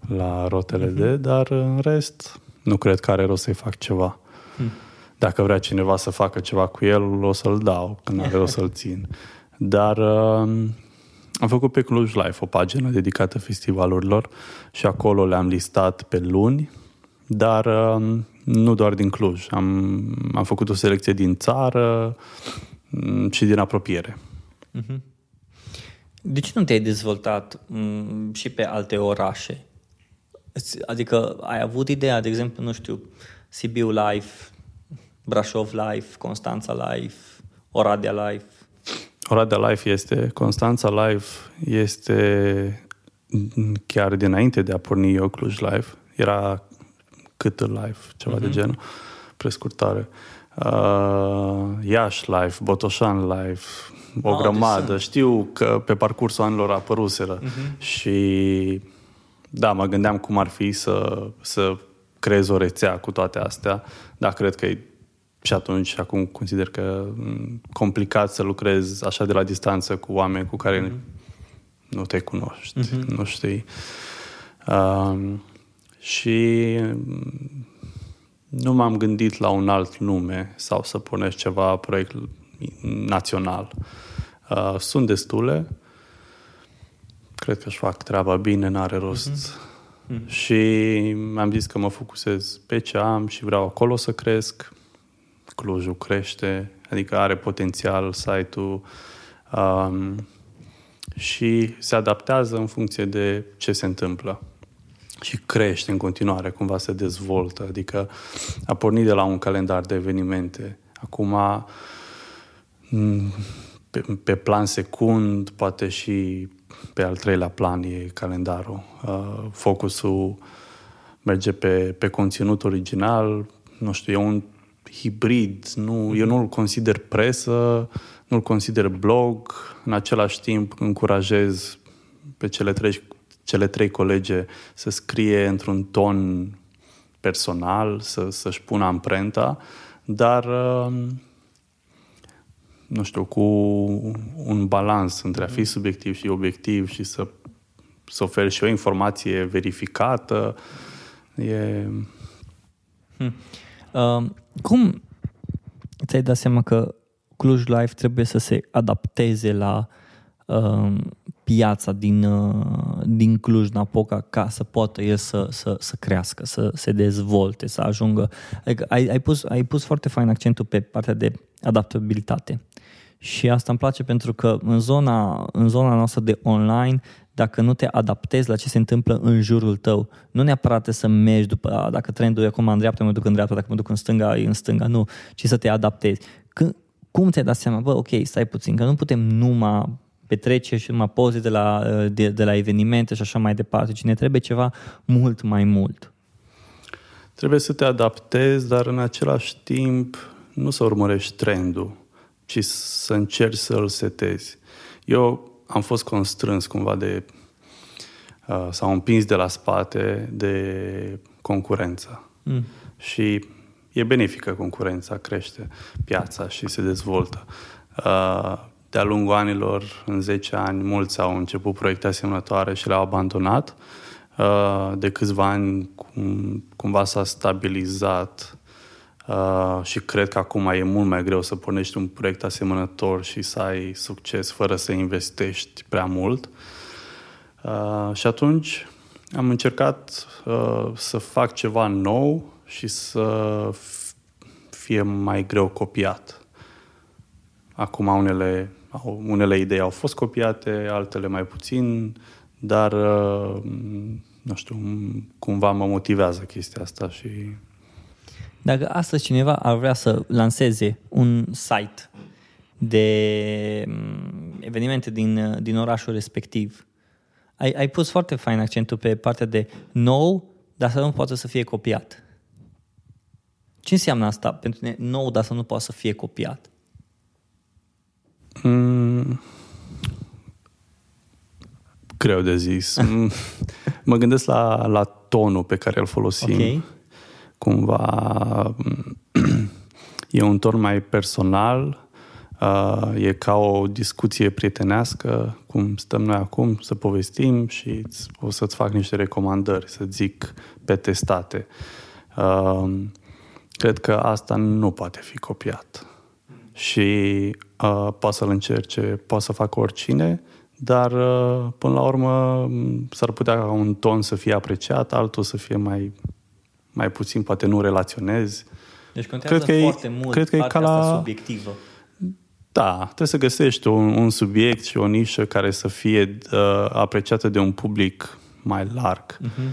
S3: la rotele uh-huh. de, dar în rest nu cred că are rost să-i fac ceva. Uh-huh. Dacă vrea cineva să facă ceva cu el, o să-l dau, că nu are rost să-l țin. Dar uh, am făcut pe Cluj Life o pagină dedicată festivalurilor și acolo le-am listat pe luni, dar uh, nu doar din Cluj. Am, am făcut o selecție din țară mm, și din apropiere.
S2: Mhm. De ce nu te-ai dezvoltat mm, și pe alte orașe? Adică ai avut ideea, de exemplu, nu știu, Sibiu Life, Brașov Life, Constanța Life, Oradea Life?
S3: Oradea Life este, Constanța Life este chiar dinainte de a porni eu Cluj Life. Era cât live, ceva uh-huh. de mhm. genul, prescurtare. Uh, Iași live, Botoșan live, o oh, grămadă. Deci Știu că pe parcursul anilor apăruseră uh-huh. și da, mă gândeam cum ar fi să, să creez o rețea cu toate astea, dar cred că e și atunci, acum consider că complicat să lucrezi așa de la distanță cu oameni cu care uh-huh. nu te cunoști, uh-huh. nu știi. Uh, și mm, nu m-am gândit la un alt nume sau să puneți ceva proiect național. Uh, sunt destule, cred că își fac treaba bine, n-are rost. Mm-hmm. Și mi-am zis că mă focusez pe ce am și vreau acolo să cresc. Clujul crește, adică are potențial site-ul. Um, și se adaptează în funcție de ce se întâmplă și crește în continuare, cumva se dezvoltă. Adică a pornit de la un calendar de evenimente. Acum, pe, pe plan secund, poate și pe al treilea plan e calendarul. Uh, focusul merge pe, pe conținut original, nu știu, e un hibrid, nu, eu nu-l consider presă, nu-l consider blog, în același timp încurajez pe cele trei, cele trei colege să scrie într-un ton personal, să, să-și pună amprenta, dar um, nu știu, cu un balans între a fi subiectiv și obiectiv și să, să oferi și o informație verificată. E...
S2: Hmm. Uh, cum ți-ai dat seama că Cluj Life trebuie să se adapteze la uh, piața din, uh, din Cluj-Napoca ca să poată el să, să, să crească, să se dezvolte, să ajungă. Adică ai, ai, pus, ai pus foarte fain accentul pe partea de adaptabilitate. Și asta îmi place pentru că în zona, în zona noastră de online, dacă nu te adaptezi la ce se întâmplă în jurul tău, nu neapărat să mergi după, a, dacă trendul e acum în dreapta, mă duc în dreapta, dacă mă duc în stânga, e în stânga, nu, ci să te adaptezi. Când, cum ți-ai dat seama, bă, ok, stai puțin, că nu putem numai petrece și numai poze de la, de, de la evenimente și așa mai departe, ci ne trebuie ceva mult mai mult.
S3: Trebuie să te adaptezi, dar în același timp nu să urmărești trendul, ci să încerci să-l setezi. Eu am fost constrâns cumva de uh, sau împins de la spate de concurență. Mm. Și e benefică concurența, crește piața și se dezvoltă. Uh, de-a lungul anilor, în 10 ani, mulți au început proiecte asemănătoare și le-au abandonat. Uh, de câțiva ani cum, cumva s-a stabilizat uh, și cred că acum e mult mai greu să pornești un proiect asemănător și să ai succes fără să investești prea mult. Uh, și atunci am încercat să fac ceva nou și să fie mai greu copiat. Acum unele au, unele idei au fost copiate, altele mai puțin, dar, uh, nu știu, cumva mă motivează chestia asta și...
S2: Dacă astăzi cineva ar vrea să lanseze un site de mm, evenimente din, din orașul respectiv, ai, ai pus foarte fain accentul pe partea de nou, dar să nu poată să fie copiat. Ce înseamnă asta pentru tine nou, dar să nu poată să fie copiat? Mm,
S3: greu de zis. Mm, mă gândesc la, la tonul pe care îl folosim. Okay. Cumva e un ton mai personal, Uh, e ca o discuție prietenească, cum stăm noi acum, să povestim și o să-ți fac niște recomandări, să zic pe testate. Uh, cred că asta nu poate fi copiat. Și uh, poate să-l încerce, poate să facă oricine, dar uh, până la urmă s-ar putea ca un ton să fie apreciat, altul să fie mai, mai puțin, poate nu relaționezi.
S2: Deci contează cred că foarte e, mult cred că e ca la... subiectivă.
S3: Da, trebuie să găsești un, un subiect și o nișă care să fie uh, apreciată de un public mai larg. Uh-huh.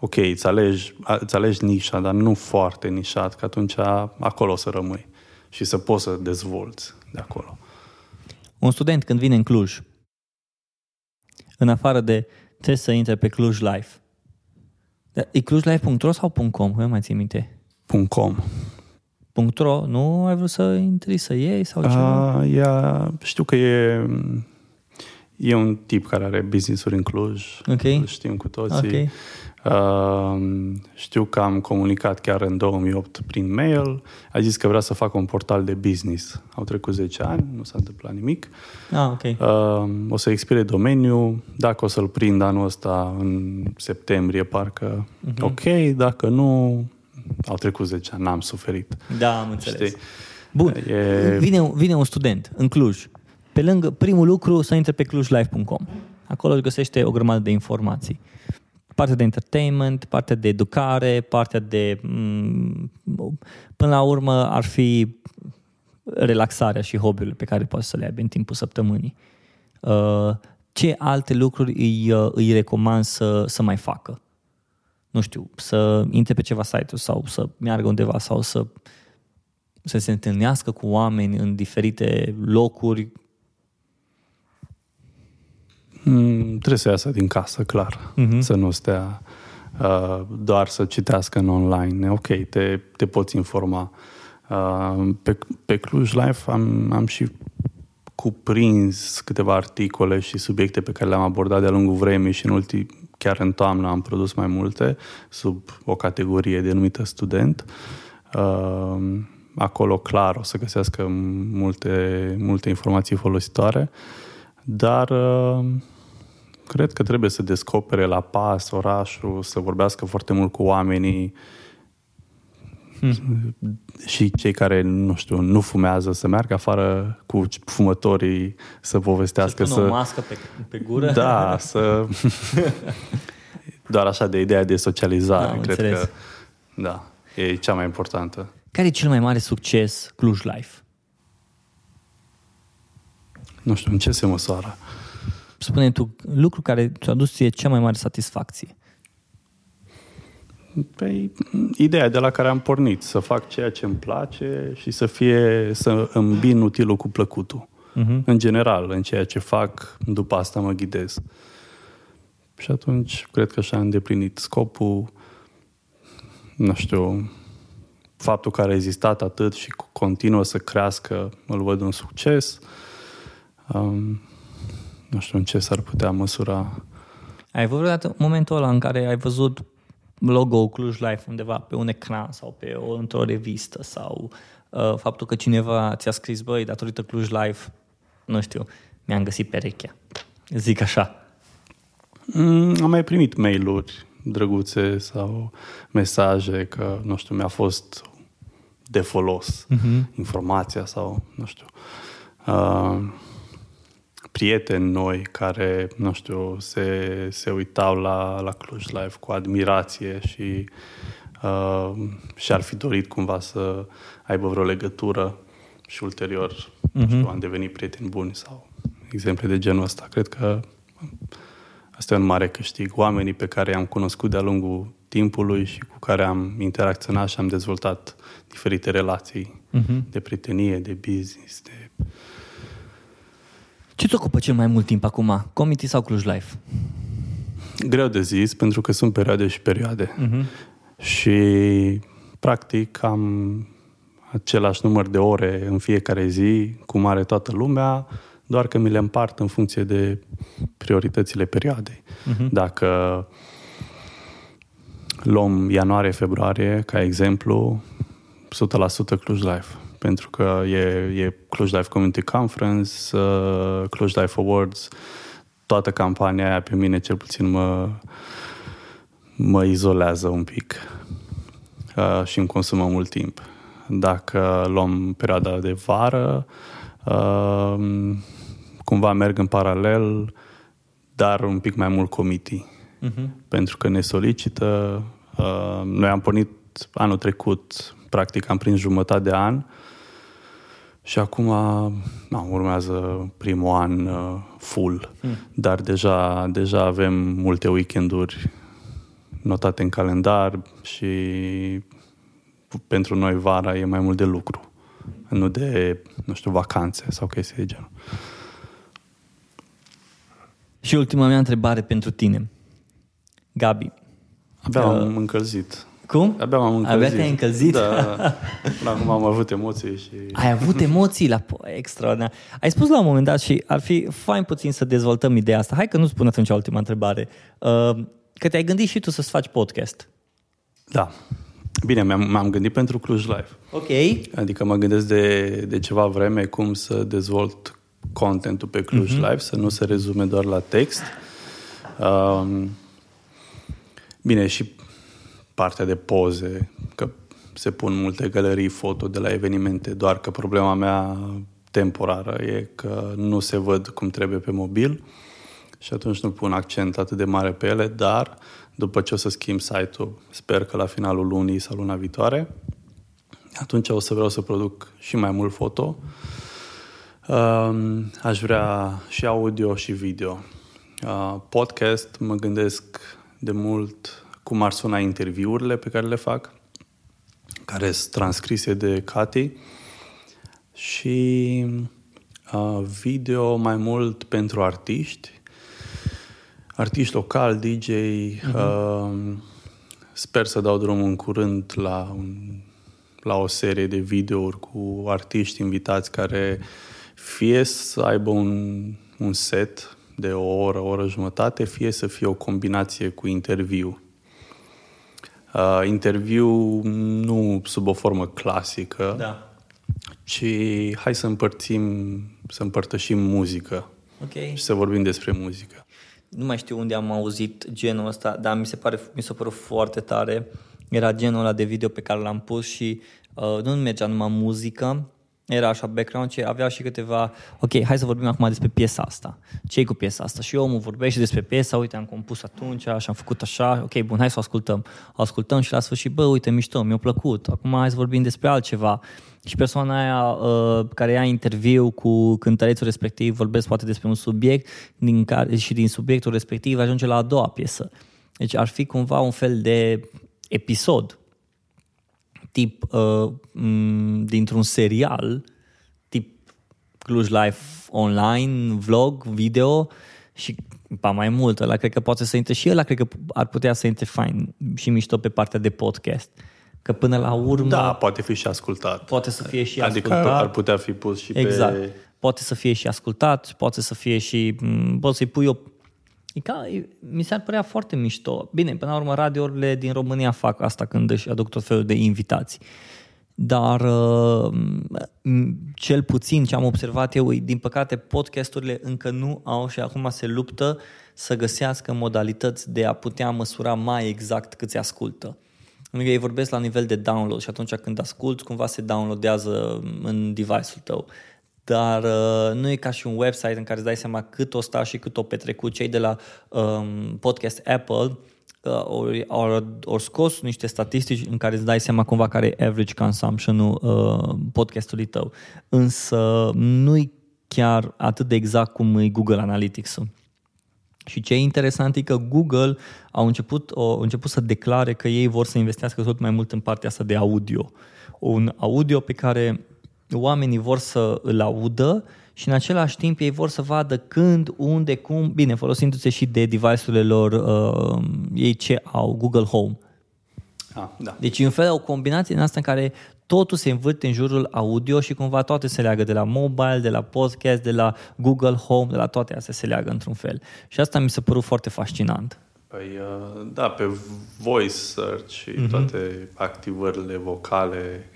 S3: Ok, îți alegi, îți alegi nișa, dar nu foarte nișat, că atunci acolo o să rămâi și să poți să dezvolți de acolo.
S2: Un student când vine în Cluj, în afară de trebuie să intre pe Cluj Life, e clujlife.ro sau .com? Nu mai țin minte.
S3: .com.
S2: .ro? Nu ai vrut să intri, să iei sau ceva?
S3: Uh, ea, știu că e, e un tip care are business-uri în Cluj.
S2: Okay.
S3: Știm cu toții. Okay. Uh, știu că am comunicat chiar în 2008 prin mail. A zis că vrea să facă un portal de business. Au trecut 10 ani, nu s-a întâmplat nimic.
S2: Ah, okay.
S3: uh, o să expire domeniul. Dacă o să-l prind anul ăsta în septembrie, parcă uh-huh. ok. Dacă nu, au trecut 10 ani, n-am suferit.
S2: Da, am înțeles. Știi? Bun, e... vine, vine un student în Cluj. Pe lângă primul lucru să intre pe clujlife.com. Acolo își găsește o grămadă de informații partea de entertainment, partea de educare, partea de... Mm, până la urmă ar fi relaxarea și hobby-urile pe care poți să le ai în timpul săptămânii. Uh, ce alte lucruri îi, uh, îi recomand să, să mai facă? Nu știu, să intre pe ceva site sau să meargă undeva sau să, să se întâlnească cu oameni în diferite locuri.
S3: Mm, trebuie să iasă din casă, clar.
S2: Mhm.
S3: Să nu stea uh, doar să citească în online. Ok, te, te poți informa. Uh, pe, pe Cluj Life am, am și cuprins câteva articole și subiecte pe care le-am abordat de-a lungul vremii și în ultim, chiar în toamnă am produs mai multe sub o categorie denumită student. Uh, acolo clar o să găsească multe, multe informații folositoare, dar uh, cred că trebuie să descopere la pas orașul, să vorbească foarte mult cu oamenii, și cei care, nu știu, nu fumează să meargă afară cu fumătorii să povestească.
S2: Să,
S3: să...
S2: o mască pe, pe gură.
S3: Da, să... Doar așa de ideea de socializare,
S2: Da, am
S3: cred
S2: înțeles.
S3: că da, e cea mai importantă.
S2: Care e cel mai mare succes Cluj Life?
S3: Nu știu, în ce se măsoară?
S2: Spune tu lucru care ți-a adus ție cea mai mare satisfacție.
S3: Păi, ideea de la care am pornit, să fac ceea ce îmi place și să fie, să îmbin utilul cu plăcutul.
S2: Mhm.
S3: În general, în ceea ce fac, după asta mă ghidez. Și atunci, cred că și-a îndeplinit scopul, nu știu, faptul că a rezistat atât și continuă să crească, îl văd un succes. Um, nu știu în ce s-ar putea măsura.
S2: Ai avut vreodată momentul ăla în care ai văzut logo Cluj Life undeva pe un ecran sau pe o, într-o revistă sau uh, faptul că cineva ți-a scris, băi, datorită Cluj Life, nu știu, mi-am găsit perechea. Zic așa.
S3: Mm, am mai primit mail-uri drăguțe sau mesaje că, nu știu, mi-a fost de folos
S2: Uh-huh.
S3: informația sau, nu știu, uh, prieteni noi care, nu știu, se, se uitau la, la Cluj Live cu admirație și uh, și-ar fi dorit cumva să aibă vreo legătură și ulterior, uh-huh. nu știu, am devenit prieteni buni sau exemple de genul ăsta. Cred că Asta e un mare câștig. Oamenii pe care i-am cunoscut de-a lungul timpului și cu care am interacționat și am dezvoltat diferite relații
S2: Uh-huh.
S3: de prietenie, de business, de...
S2: Ce te ocupă cel mai mult timp acum? Comity sau Cluj Life?
S3: Greu de zis, pentru că sunt perioade și perioade.
S2: Uh-huh.
S3: Și, practic, am același număr de ore în fiecare zi, cum are toată lumea, doar că mi le împart în funcție de prioritățile perioadei.
S2: Uh-huh.
S3: Dacă luăm ianuarie-februarie ca exemplu, 100% Cluj Life. Pentru că e, e Cluj Life Community Conference, uh, Cluj Life Awards, toată campania aia pe mine cel puțin mă, mă izolează un pic uh, și îmi consumă mult timp. Dacă luăm perioada de vară, uh, cumva merg în paralel, dar un pic mai mult committee
S2: Uh-huh.
S3: pentru că ne solicită. Uh, noi am pornit anul trecut, practic am prins jumătate de an și acum na, urmează primul an uh, full,
S2: Mm.
S3: dar deja, deja avem multe weekenduri notate în calendar și pentru noi vara e mai mult de lucru, nu de, nu știu, vacanțe sau chestii de genul.
S2: Și ultima mea întrebare pentru tine. Gabi.
S3: Abia
S2: Uh,
S3: am încălzit.
S2: Cum?
S3: Abia m-am încălzit.
S2: Abia te-ai încălzit?
S3: Da. Până acum am avut emoții și...
S2: Ai avut emoții la po- extraordinar. Ai spus la un moment dat și ar fi fain puțin să dezvoltăm ideea asta. Hai că nu spun atunci ultima întrebare. Uh, că te-ai gândit și tu să-ți faci podcast.
S3: Da. Bine, m-am, m-am gândit pentru Cluj Live.
S2: Ok.
S3: Adică mă gândesc de, de ceva vreme cum să dezvolt contentul pe Cluj
S2: Mhm.
S3: Live, să nu se rezume doar la text. Um, bine, și partea de poze, că se pun multe galerii foto de la evenimente, doar că problema mea temporară e că nu se văd cum trebuie pe mobil și atunci nu pun accent atât de mare pe ele, dar după ce o să schimb site-ul, sper că la finalul lunii sau luna viitoare, atunci o să vreau să produc și mai mult foto. Um, aș vrea și audio și video. Uh, podcast, mă gândesc de mult cum ar suna interviurile pe care le fac, care sunt transcrise de Cati și uh, video mai mult pentru artiști, artiști locali, DJ. Uh-huh. Uh, sper să dau drumul în curând la, un, la o serie de videouri cu artiști invitați care fie să aibă un, un set de o oră, o oră jumătate, fie să fie o combinație cu interviu. Uh, interviu nu sub o formă clasică,
S2: Da.
S3: ci hai să împărțim, să împărtășim muzică
S2: Ok.
S3: și să vorbim despre muzică.
S2: Nu mai știu unde am auzit genul ăsta, dar mi se pare, mi s-a părut foarte tare. Era genul ăla de video pe care l-am pus și uh, nu mergea numai muzică, era așa background, ci avea și câteva, ok, hai să vorbim acum despre piesa asta. ce cu piesa asta? Și omul vorbește despre piesa, uite, am compus atunci și am făcut așa, ok, bun, hai să o ascultăm. O ascultăm și la sfârșit, bă, uite, mișto, mi-a plăcut, acum hai să vorbim despre altceva. Și persoana aia uh, care ia interviu cu cântărețul respectiv vorbesc poate despre un subiect din care, și din subiectul respectiv ajunge la a doua piesă. Deci ar fi cumva un fel de episod tip uh, m- dintr-un serial, tip Cluj Life online, vlog, video și pa mai mult, ăla cred că poate să intre și ăla cred că ar putea să intre fain și mișto pe partea de podcast. Că până la urmă
S3: Da, poate fi și ascultat.
S2: poate să fie și
S3: adică
S2: ascultat.
S3: ar putea fi pus și
S2: Exact.
S3: pe...
S2: Poate să fie și ascultat, poate să fie și... m, Poți să-i pui o... E ca, e- mi s-ar părea foarte mișto. Bine, până la urmă, radiourile din România fac asta când își aduc tot felul de invitați. Dar uh, m, cel puțin ce am observat eu, e, din păcate, podcasturile încă nu au și acum se luptă să găsească modalități de a putea măsura mai exact câți ascultă. Pentru că ei vorbesc la nivel de download și atunci când asculti, cumva se downloadează în device-ul tău. Dar uh, nu e ca și un website în care îți dai seama cât o sta și cât o petrecut. Cei de la um, podcast Apple uh, ori, ori, ori scos niște statistici în care îți dai seama cumva care e average consumption-ul uh, podcastului tău. Însă nu-i chiar atât de exact cum e Google Analytics-ul. Și ce e interesant e că Google au început, au început să declare că ei vor să investească tot mai mult în partea asta de audio. Un audio pe care oamenii vor să îl audă și în același timp ei vor să vadă când, unde, cum, bine, folosindu-se și de device-urile lor, uh, ei ce au, Google Home.
S3: Ah, da.
S2: Deci e un fel o combinație din asta în care totul se învârte în jurul audio și cumva toate se leagă de la mobile, de la podcast, de la Google Home, de la toate astea se leagă într-un fel. Și asta mi s-a părut foarte fascinant.
S3: Păi, uh, da, pe voice search și
S2: Mhm.
S3: mm-hmm. toate activările vocale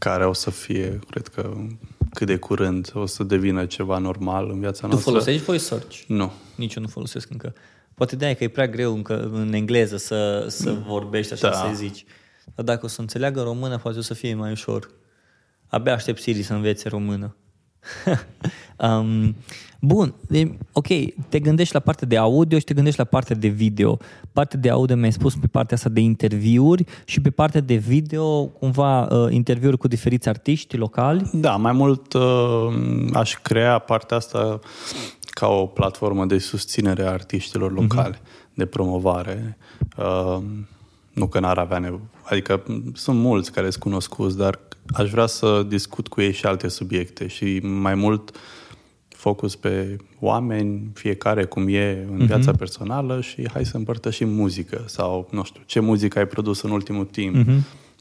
S3: care o să fie, cred că cât de curând o să devină ceva normal în viața
S2: Tu
S3: noastră.
S2: folosești voice search?
S3: Nu.
S2: Nici eu nu folosesc încă. Poate de că e prea greu încă în engleză să, să vorbești așa,
S3: Da.
S2: să zici. Dar dacă o să înțeleagă română, poate o să fie mai ușor. Abia aștept Siri să învețe română. um, bun, de, ok, te gândești la partea de audio și te gândești la partea de video. Partea de audio mi-ai spus pe partea asta de interviuri și pe partea de video, cumva, uh, interviuri cu diferiți artiști locali.
S3: Da, mai mult uh, aș crea partea asta ca o platformă de susținere a artiștilor locale, uh-huh. de promovare. Uh, nu că n-ar avea nevoie. Adică m, sunt mulți care sunt cunoscuți, dar aș vrea să discut cu ei și alte subiecte și mai mult focus pe oameni, fiecare cum e în viața personală și hai să împărtășim muzică sau, nu știu, ce muzică ai produs în ultimul timp,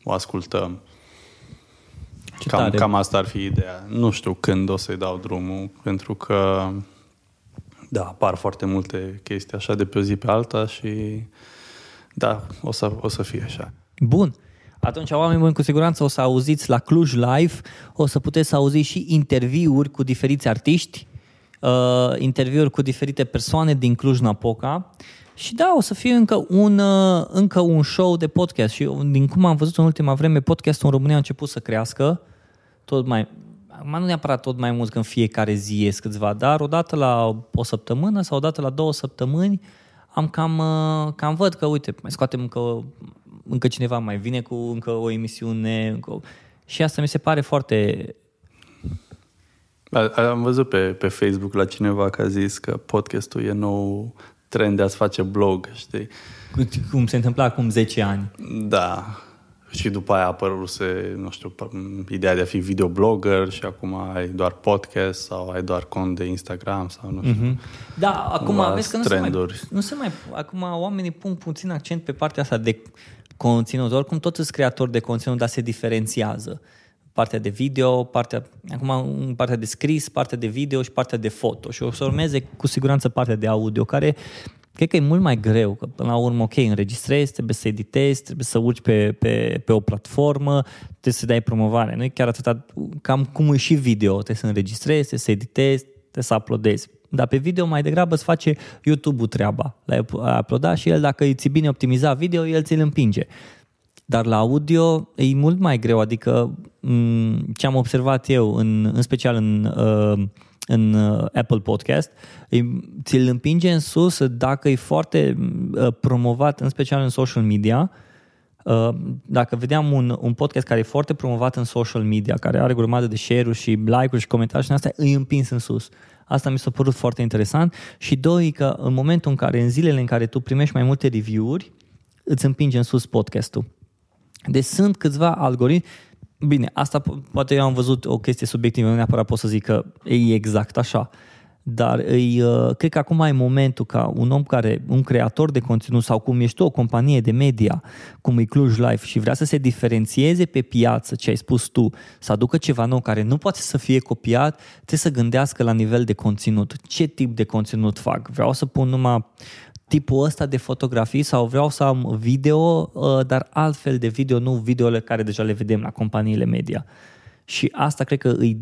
S3: o ascultăm.
S2: Ce
S3: Cam,
S2: tare.
S3: cam asta ar fi ideea. Nu știu când o să-i dau drumul, pentru că da, apar foarte multe chestii așa de pe o zi pe alta și da, o să, o să fie așa.
S2: Bun. Atunci, oameni buni, cu siguranță o să auziți la Cluj Live, o să puteți să auziți și interviuri cu diferiți artiști, uh, interviuri cu diferite persoane din Cluj-Napoca și da, o să fie încă un, uh, încă un show de podcast și eu, din cum am văzut în ultima vreme, podcastul în România a început să crească tot mai, acum nu neapărat tot mai mult că în fiecare zi ies câțiva, dar odată la o săptămână sau odată la două săptămâni am cam, uh, cam văd că, uite, mai scoatem încă, încă cineva mai vine cu încă o emisiune încă, o- și asta mi se pare foarte
S3: A- Am văzut pe, pe Facebook la cineva că a zis că podcastul e nou trend de a-ți face blog, știi?
S2: Cu- Cum se întâmpla acum 10 ani.
S3: Da. Și după aia a apăruse, nu știu, p- ideea de a fi videoblogger și acum ai doar podcast sau ai doar cont de Instagram sau nu știu. Mm-hmm.
S2: Da, acum
S3: Cumva
S2: vezi că nu se, mai,
S3: trenduri.
S2: nu se mai... Acum oamenii pun puțin accent pe partea asta de conținut. Oricum tot sunt creatori de conținut, dar se diferențiază. Partea de video, partea, acum partea de scris, partea de video și partea de foto. Și o să urmeze cu siguranță partea de audio, care cred că e mult mai greu, că până la urmă, ok, înregistrezi, trebuie să editezi, trebuie să urci pe, pe, pe o platformă, trebuie să dai promovare. Nu e chiar atâta, cam cum e și video, trebuie să înregistrezi, trebuie să editezi, trebuie să uploadezi. Dar pe video mai degrabă îți face YouTube-ul treaba. L-ai uploadat și el, dacă îți ți bine optimizat video, el ți-l împinge. Dar la audio e mult mai greu, adică m, ce am observat eu, în, în special în, uh, în uh, Apple Podcast, e, ți-l împinge în sus dacă e foarte uh, promovat, în special în social media, Uh, dacă vedeam un, un podcast care e foarte promovat în social media, care are grămadă de share-uri și like-uri și comentarii și în astea, îi împins în sus. Asta mi s-a părut foarte interesant. Și doi, că în momentul în care, în zilele în care tu primești mai multe review-uri, îți împinge în sus podcastul. Deci sunt câțiva algoritmi Bine, asta po- poate eu am văzut o chestie subiectivă, nu neapărat pot să zic că e exact așa. Dar îi, uh, cred că acum e momentul ca un om care, un creator de conținut sau cum ești tu, o companie de media, cum e Cluj Life și vrea să se diferențieze pe piață, ce ai spus tu, să aducă ceva nou care nu poate să fie copiat, trebuie să gândească la nivel de conținut. Ce tip de conținut fac? Vreau să pun numai tipul ăsta de fotografii sau vreau să am video, uh, dar altfel de video, nu videole care deja le vedem la companiile media. Și asta cred că îi,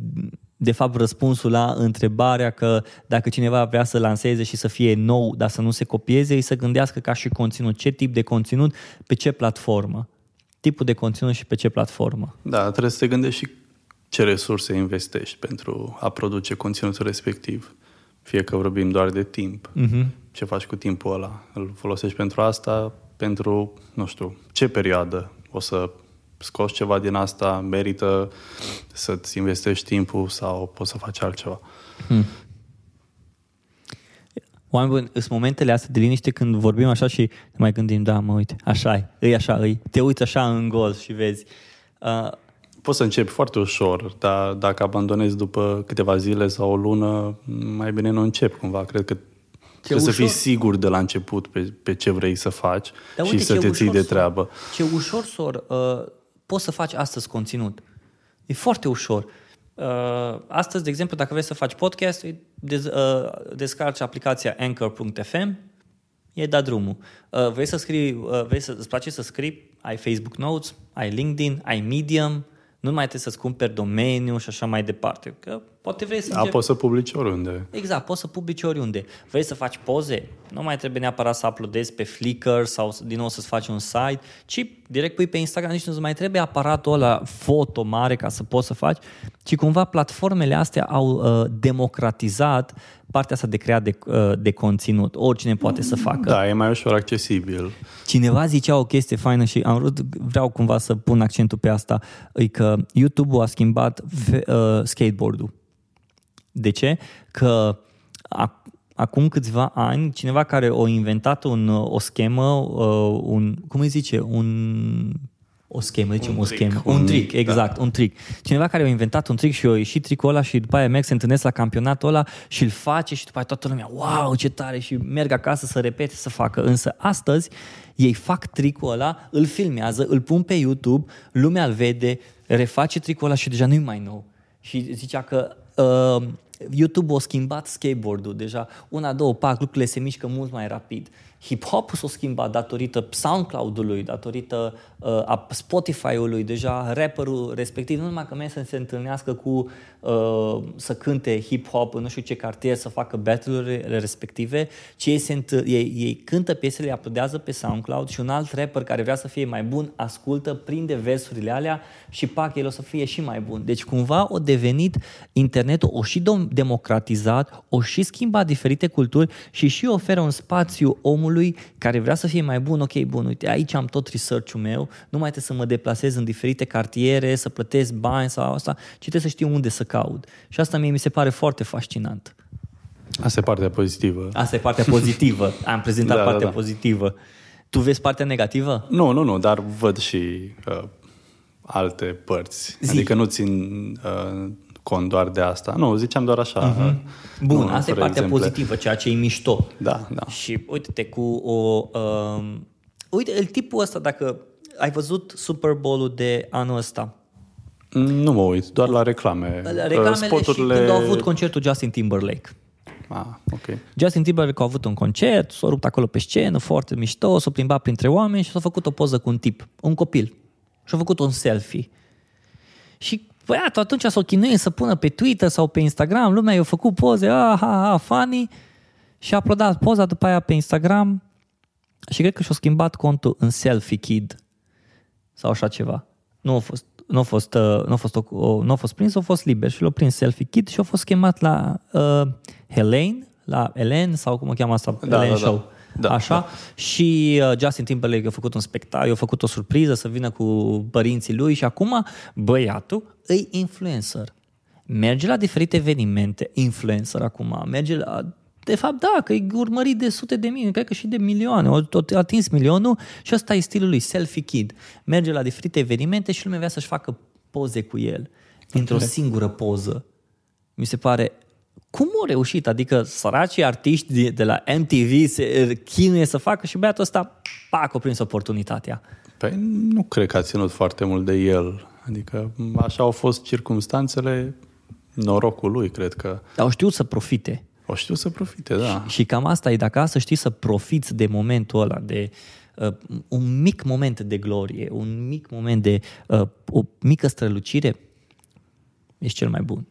S2: de fapt, răspunsul la întrebarea că dacă cineva vrea să lanseze și să fie nou, dar să nu se copieze, îi să gândească ca și conținut, ce tip de conținut, pe ce platformă. Tipul de conținut și pe ce platformă.
S3: Da, trebuie să te gândești și ce resurse investești pentru a produce conținutul respectiv. Fie că vorbim doar de timp.
S2: Uh-huh.
S3: Ce faci cu timpul ăla? Îl folosești pentru asta? Pentru, nu știu, ce perioadă? O să scoți ceva din asta? Merită să-ți investești timpul sau poți să faci altceva?
S2: Oameni buni, sunt momentele astea de liniște când vorbim așa și ne mai gândim, da, mă, uite, așa e, e așa, e. Te uiți așa în gol și vezi. Uh,
S3: Poți să începi foarte ușor, dar dacă abandonezi după câteva zile sau o lună, mai bine nu începi cumva. Cred că trebuie să fii
S2: ușor.
S3: sigur de la început pe, pe ce vrei să faci
S2: Dar
S3: și
S2: uite
S3: să
S2: ce
S3: te ții
S2: ușor,
S3: de
S2: Sor.
S3: treabă.
S2: Ce ușor, Sor, uh, poți să faci astăzi conținut. E foarte ușor. Uh, astăzi, de exemplu, dacă vrei să faci podcast, îi dez, uh, descarci aplicația Anchor.fm, e dat drumul. Uh, vrei să scrii, uh, vrei să, îți place să scrii, ai Facebook Notes, ai LinkedIn, ai Medium, nu mai trebuie să-ți cumperi domeniu și așa mai departe. Că poate vrei să
S3: Da,
S2: începi-
S3: poți să publici oriunde.
S2: Exact, poți să publici oriunde. Vrei să faci poze? Nu mai trebuie neapărat să uploadezi pe Flickr sau să- din nou să-ți faci un site, ci direct pui pe Instagram, nici nu mai trebuie aparatul ăla foto mare ca să poți să faci, ci cumva platformele astea au uh, democratizat partea asta de creat de, uh, de conținut. Oricine poate să facă.
S3: Da, e mai ușor accesibil.
S2: Cineva zicea o chestie faină și am vrut, vreau cumva să pun accentul pe asta, e că YouTube-ul a schimbat fe, uh, skateboard-ul. De ce? Că a, acum câțiva ani, cineva care a inventat un, o schemă, uh, un, cum îi zice, un o schemă, zicem
S3: Un
S2: o
S3: trick,
S2: schemă,
S3: un-
S2: un trick,
S3: da.
S2: exact, un trick. Cineva care a inventat un trick și a ieșit tricul ăla și după aia merg, se întâlnesc la campionatul ăla și îl face și după aia toată lumea, wow, ce tare și merg acasă să repete, să facă. Însă astăzi ei fac tricul ăla, îl filmează, îl pun pe YouTube, lumea îl vede, reface tricul ăla și deja nu-i mai nou. Și zicea că uh, YouTube a schimbat skateboard-ul deja. Una, două, pac, lucrurile se mișcă mult mai rapid. Hip-hop s-a schimbat datorită SoundCloud-ului, datorită uh, a Spotify-ului, deja rapperul respectiv, nu numai că merge să se întâlnească cu uh, să cânte hip-hop în nu știu ce cartier, să facă battle-urile respective, ci ei, se înt- ei, ei cântă piesele, le uploadează pe SoundCloud și un alt rapper care vrea să fie mai bun, ascultă, prinde versurile alea și pac, el o să fie și mai bun. Deci cumva o devenit internetul, o și dom- democratizat, o și schimbat diferite culturi și și oferă un spațiu omului care vrea să fie mai bun. Ok, bun, uite, aici am tot research-ul meu, nu mai trebuie să mă deplasez în diferite cartiere, să plătesc bani sau asta, ci trebuie să știu unde să caut caut. Și asta mie mi se pare foarte fascinant.
S3: Asta e partea pozitivă.
S2: Asta e partea pozitivă. Am prezentat
S3: Da, da,
S2: partea
S3: da.
S2: pozitivă. Tu vezi partea negativă?
S3: Nu, nu, nu, dar văd și uh, alte părți.
S2: Zi.
S3: Adică nu țin uh, cont doar de asta. Nu, ziceam doar așa. uh
S2: Bun,
S3: nu,
S2: asta e
S3: fără
S2: partea
S3: exemple.
S2: pozitivă, ceea ce e mișto.
S3: Da, da.
S2: Și uite-te cu o... Um, uite, el tipul ăsta, dacă ai văzut Super Bowl-ul de anul ăsta,
S3: Nu mă uit, doar la reclame. Uh,
S2: reclamele
S3: Spoturile...
S2: și când au avut concertul Justin Timberlake.
S3: Ah, ok.
S2: Justin Timberlake a avut un concert, s-a rupt acolo pe scenă, foarte mișto, s-a plimbat printre oameni și s-a făcut o poză cu un tip, un copil. Și a făcut un selfie. Și băiatul atunci s-a chinuit să pună pe Twitter sau pe Instagram, lumea i-a făcut poze, ah, ha, ha, funny, și a uploadat poza după aia pe Instagram și cred că și-a schimbat contul în Selfie Kid sau așa ceva. Nu a fost, nu a fost, uh, nu a fost, o, o, nu a fost prins, a fost liber și l-a prins Selfie Kid și a fost chemat la uh, Helene, la Ellen sau cum o cheamă asta,
S3: Da,
S2: Ellen
S3: da, da.
S2: Show.
S3: Da,
S2: Așa?
S3: da.
S2: Și uh, Justin Timberlake a făcut un spectacol, a făcut o surpriză să vină cu părinții lui și acum băiatul îi influencer. Merge la diferite evenimente, influencer acum, merge la de fapt, da, că e urmărit de sute de mii, cred că și de milioane, o tot a atins milionul și ăsta e stilul lui, selfie kid. Merge la diferite evenimente și lumea vrea să-și facă poze cu el, într-o singură poză. Mi se pare, cum au reușit? Adică săracii artiști de, de la MTV se chinuie să facă și băiatul ăsta, pac, a prins oportunitatea.
S3: Păi nu cred că a ținut foarte mult de el. Adică așa au fost circumstanțele, norocul lui, cred că.
S2: Dar au știut să profite.
S3: O știu să profite, da.
S2: Și cam asta e, dacă să știi să profiți de momentul ăla, de uh, un mic moment de glorie, un mic moment de uh, o mică strălucire, ești cel mai bun.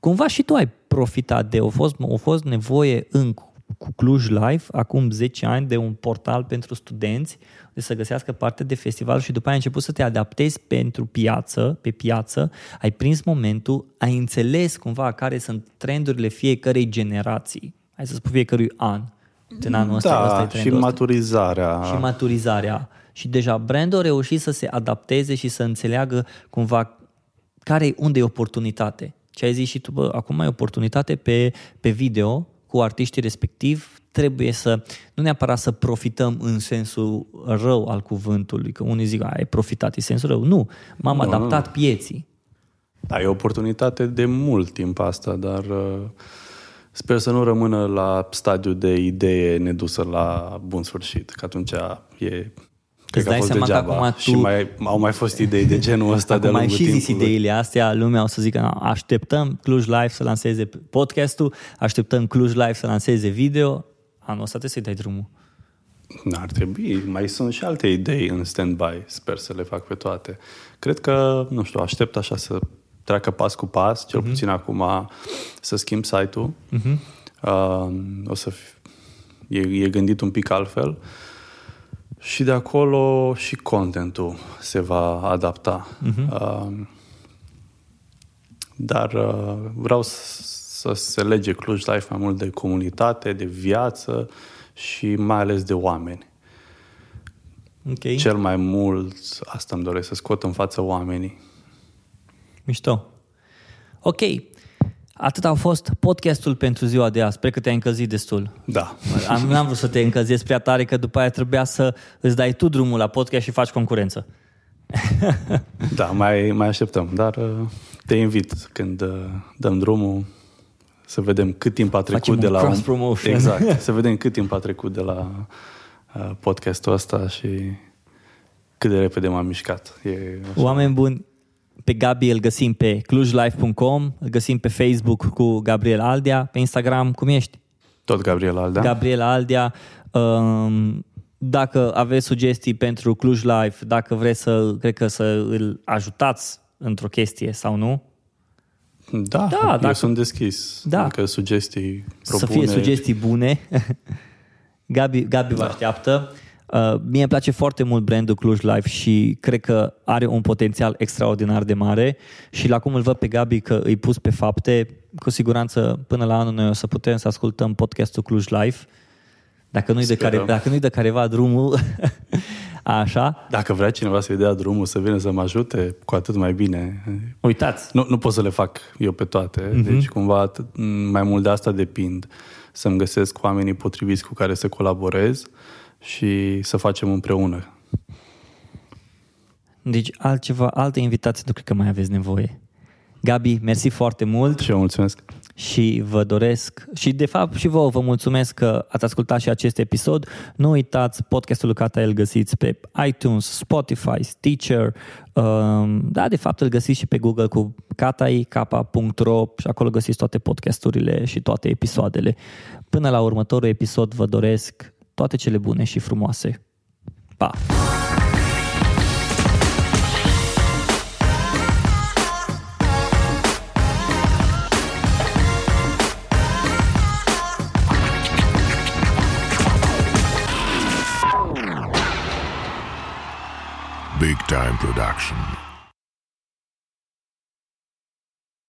S2: Cumva și tu ai profitat de, a fost, a fost nevoie în cu Cluj Live, acum 10 ani, de un portal pentru studenți, de să găsească parte de festival și după aia ai început să te adaptezi pentru piață, pe piață, ai prins momentul, ai înțeles cumva care sunt trendurile fiecărei generații, hai să spun fiecărui an. În anul ăsta,
S3: da,
S2: ăsta e
S3: și
S2: trendul ăsta
S3: maturizarea.
S2: și maturizarea. Și deja brandul a reușit să se adapteze și să înțeleagă cumva care unde e oportunitate. Ce ai zis și tu, bă, acum ai oportunitate pe, pe video cu artiștii respectiv, trebuie să, nu neapărat să profităm în sensul rău al cuvântului, că unii zic, ai profitat în sensul rău. Nu, m-am
S3: Nu,
S2: adaptat pieții.
S3: Da, e o oportunitate de mult timp asta, dar uh, sper să nu rămână la stadiu de idee nedusă la bun sfârșit, că atunci e... Cred că a
S2: dai
S3: fost
S2: seama că
S3: degeaba.
S2: acum tu-
S3: Și mai, au mai fost idei de genul ăsta de-a
S2: Acum ai
S3: lungul
S2: și zis
S3: timpului.
S2: ideile astea, lumea o să zică, "Na, așteptăm Cluj Live să lanseze podcastul, așteptăm Cluj Live să lanseze video, anul ăsta trebuie să-i dai drumul.
S3: Ar trebui. Mai sunt și alte idei în stand-by. Sper să le fac pe toate. Cred că, nu știu, aștept așa să treacă pas cu pas, cel puțin acum să schimb site-ul. Uh, o să fi, e, e gândit un pic altfel. Și de acolo și contentul se va adapta. Uh, dar uh, vreau să, să se lege Cluj Life mai mult de comunitate, de viață și mai ales de oameni.
S2: Ok,
S3: Cel mai mult asta îmi doresc, să scot în față oamenii.
S2: mișto. Ok, atât a fost podcastul pentru ziua de azi. Sper că te-ai încălzit destul.
S3: Da.
S2: Am, n-am vrut să te încălzesc prea tare, că după aia trebuia să îți dai tu drumul la podcast și faci concurență.
S3: Da, mai, mai așteptăm, dar uh, te invit când uh, dăm drumul să vedem cât timp a trecut
S2: Facem
S3: de
S2: un
S3: la...
S2: cross-promotion.
S3: Exact, să vedem cât timp a trecut de la uh, podcastul ăsta și cât de repede m-am mișcat. E așa.
S2: Oameni buni, pe Gabi îl găsim pe clujlife.com, îl găsim pe Facebook cu Gabriel Aldea, pe Instagram, cum ești?
S3: Tot Gabriel Aldea.
S2: Gabriel Aldea. Um, dacă aveți sugestii pentru Cluj Live, dacă vreți să, cred că să îl ajutați într-o chestie sau nu,
S3: Da,
S2: Da,
S3: da eu
S2: dacă-
S3: sunt deschis.
S2: Da.
S3: Adică sugestii,
S2: să
S3: propuneri.
S2: fie sugestii bune. Gabi, Gabi vă așteaptă. Uh, mie îmi place foarte mult brandul Cluj Live și cred că are un potențial extraordinar de mare și la cum îl văd pe Gabi că îi pus pe fapte, cu siguranță până la anul noi o să putem să ascultăm podcastul Cluj Live. Dacă nu-i de, care,
S3: Sperăm.
S2: dacă nu-i de careva drumul, Așa.
S3: Dacă vrea cineva să-i dea drumul, să vină să mă ajute, cu atât mai bine.
S2: Uitați.
S3: Nu, nu pot să le fac eu pe toate, uh-huh. deci cumva atât, mai mult de asta depind. Să-mi găsesc oamenii potriviți cu care să colaborez și să facem împreună.
S2: Deci altceva, alte invitații nu cred că mai aveți nevoie. Gabi, mersi foarte mult.
S3: Și eu mulțumesc.
S2: Și vă doresc, și de fapt și vouă vă mulțumesc că ați ascultat și acest episod. Nu uitați, podcastul lui Cata îl găsiți pe iTunes, Spotify, Stitcher. Um, da, de fapt îl găsiți și pe Google cu katai.ro și acolo găsiți toate podcasturile și toate episoadele. Până la următorul episod vă doresc toate cele bune și frumoase. Pa!
S1: Big Time Production.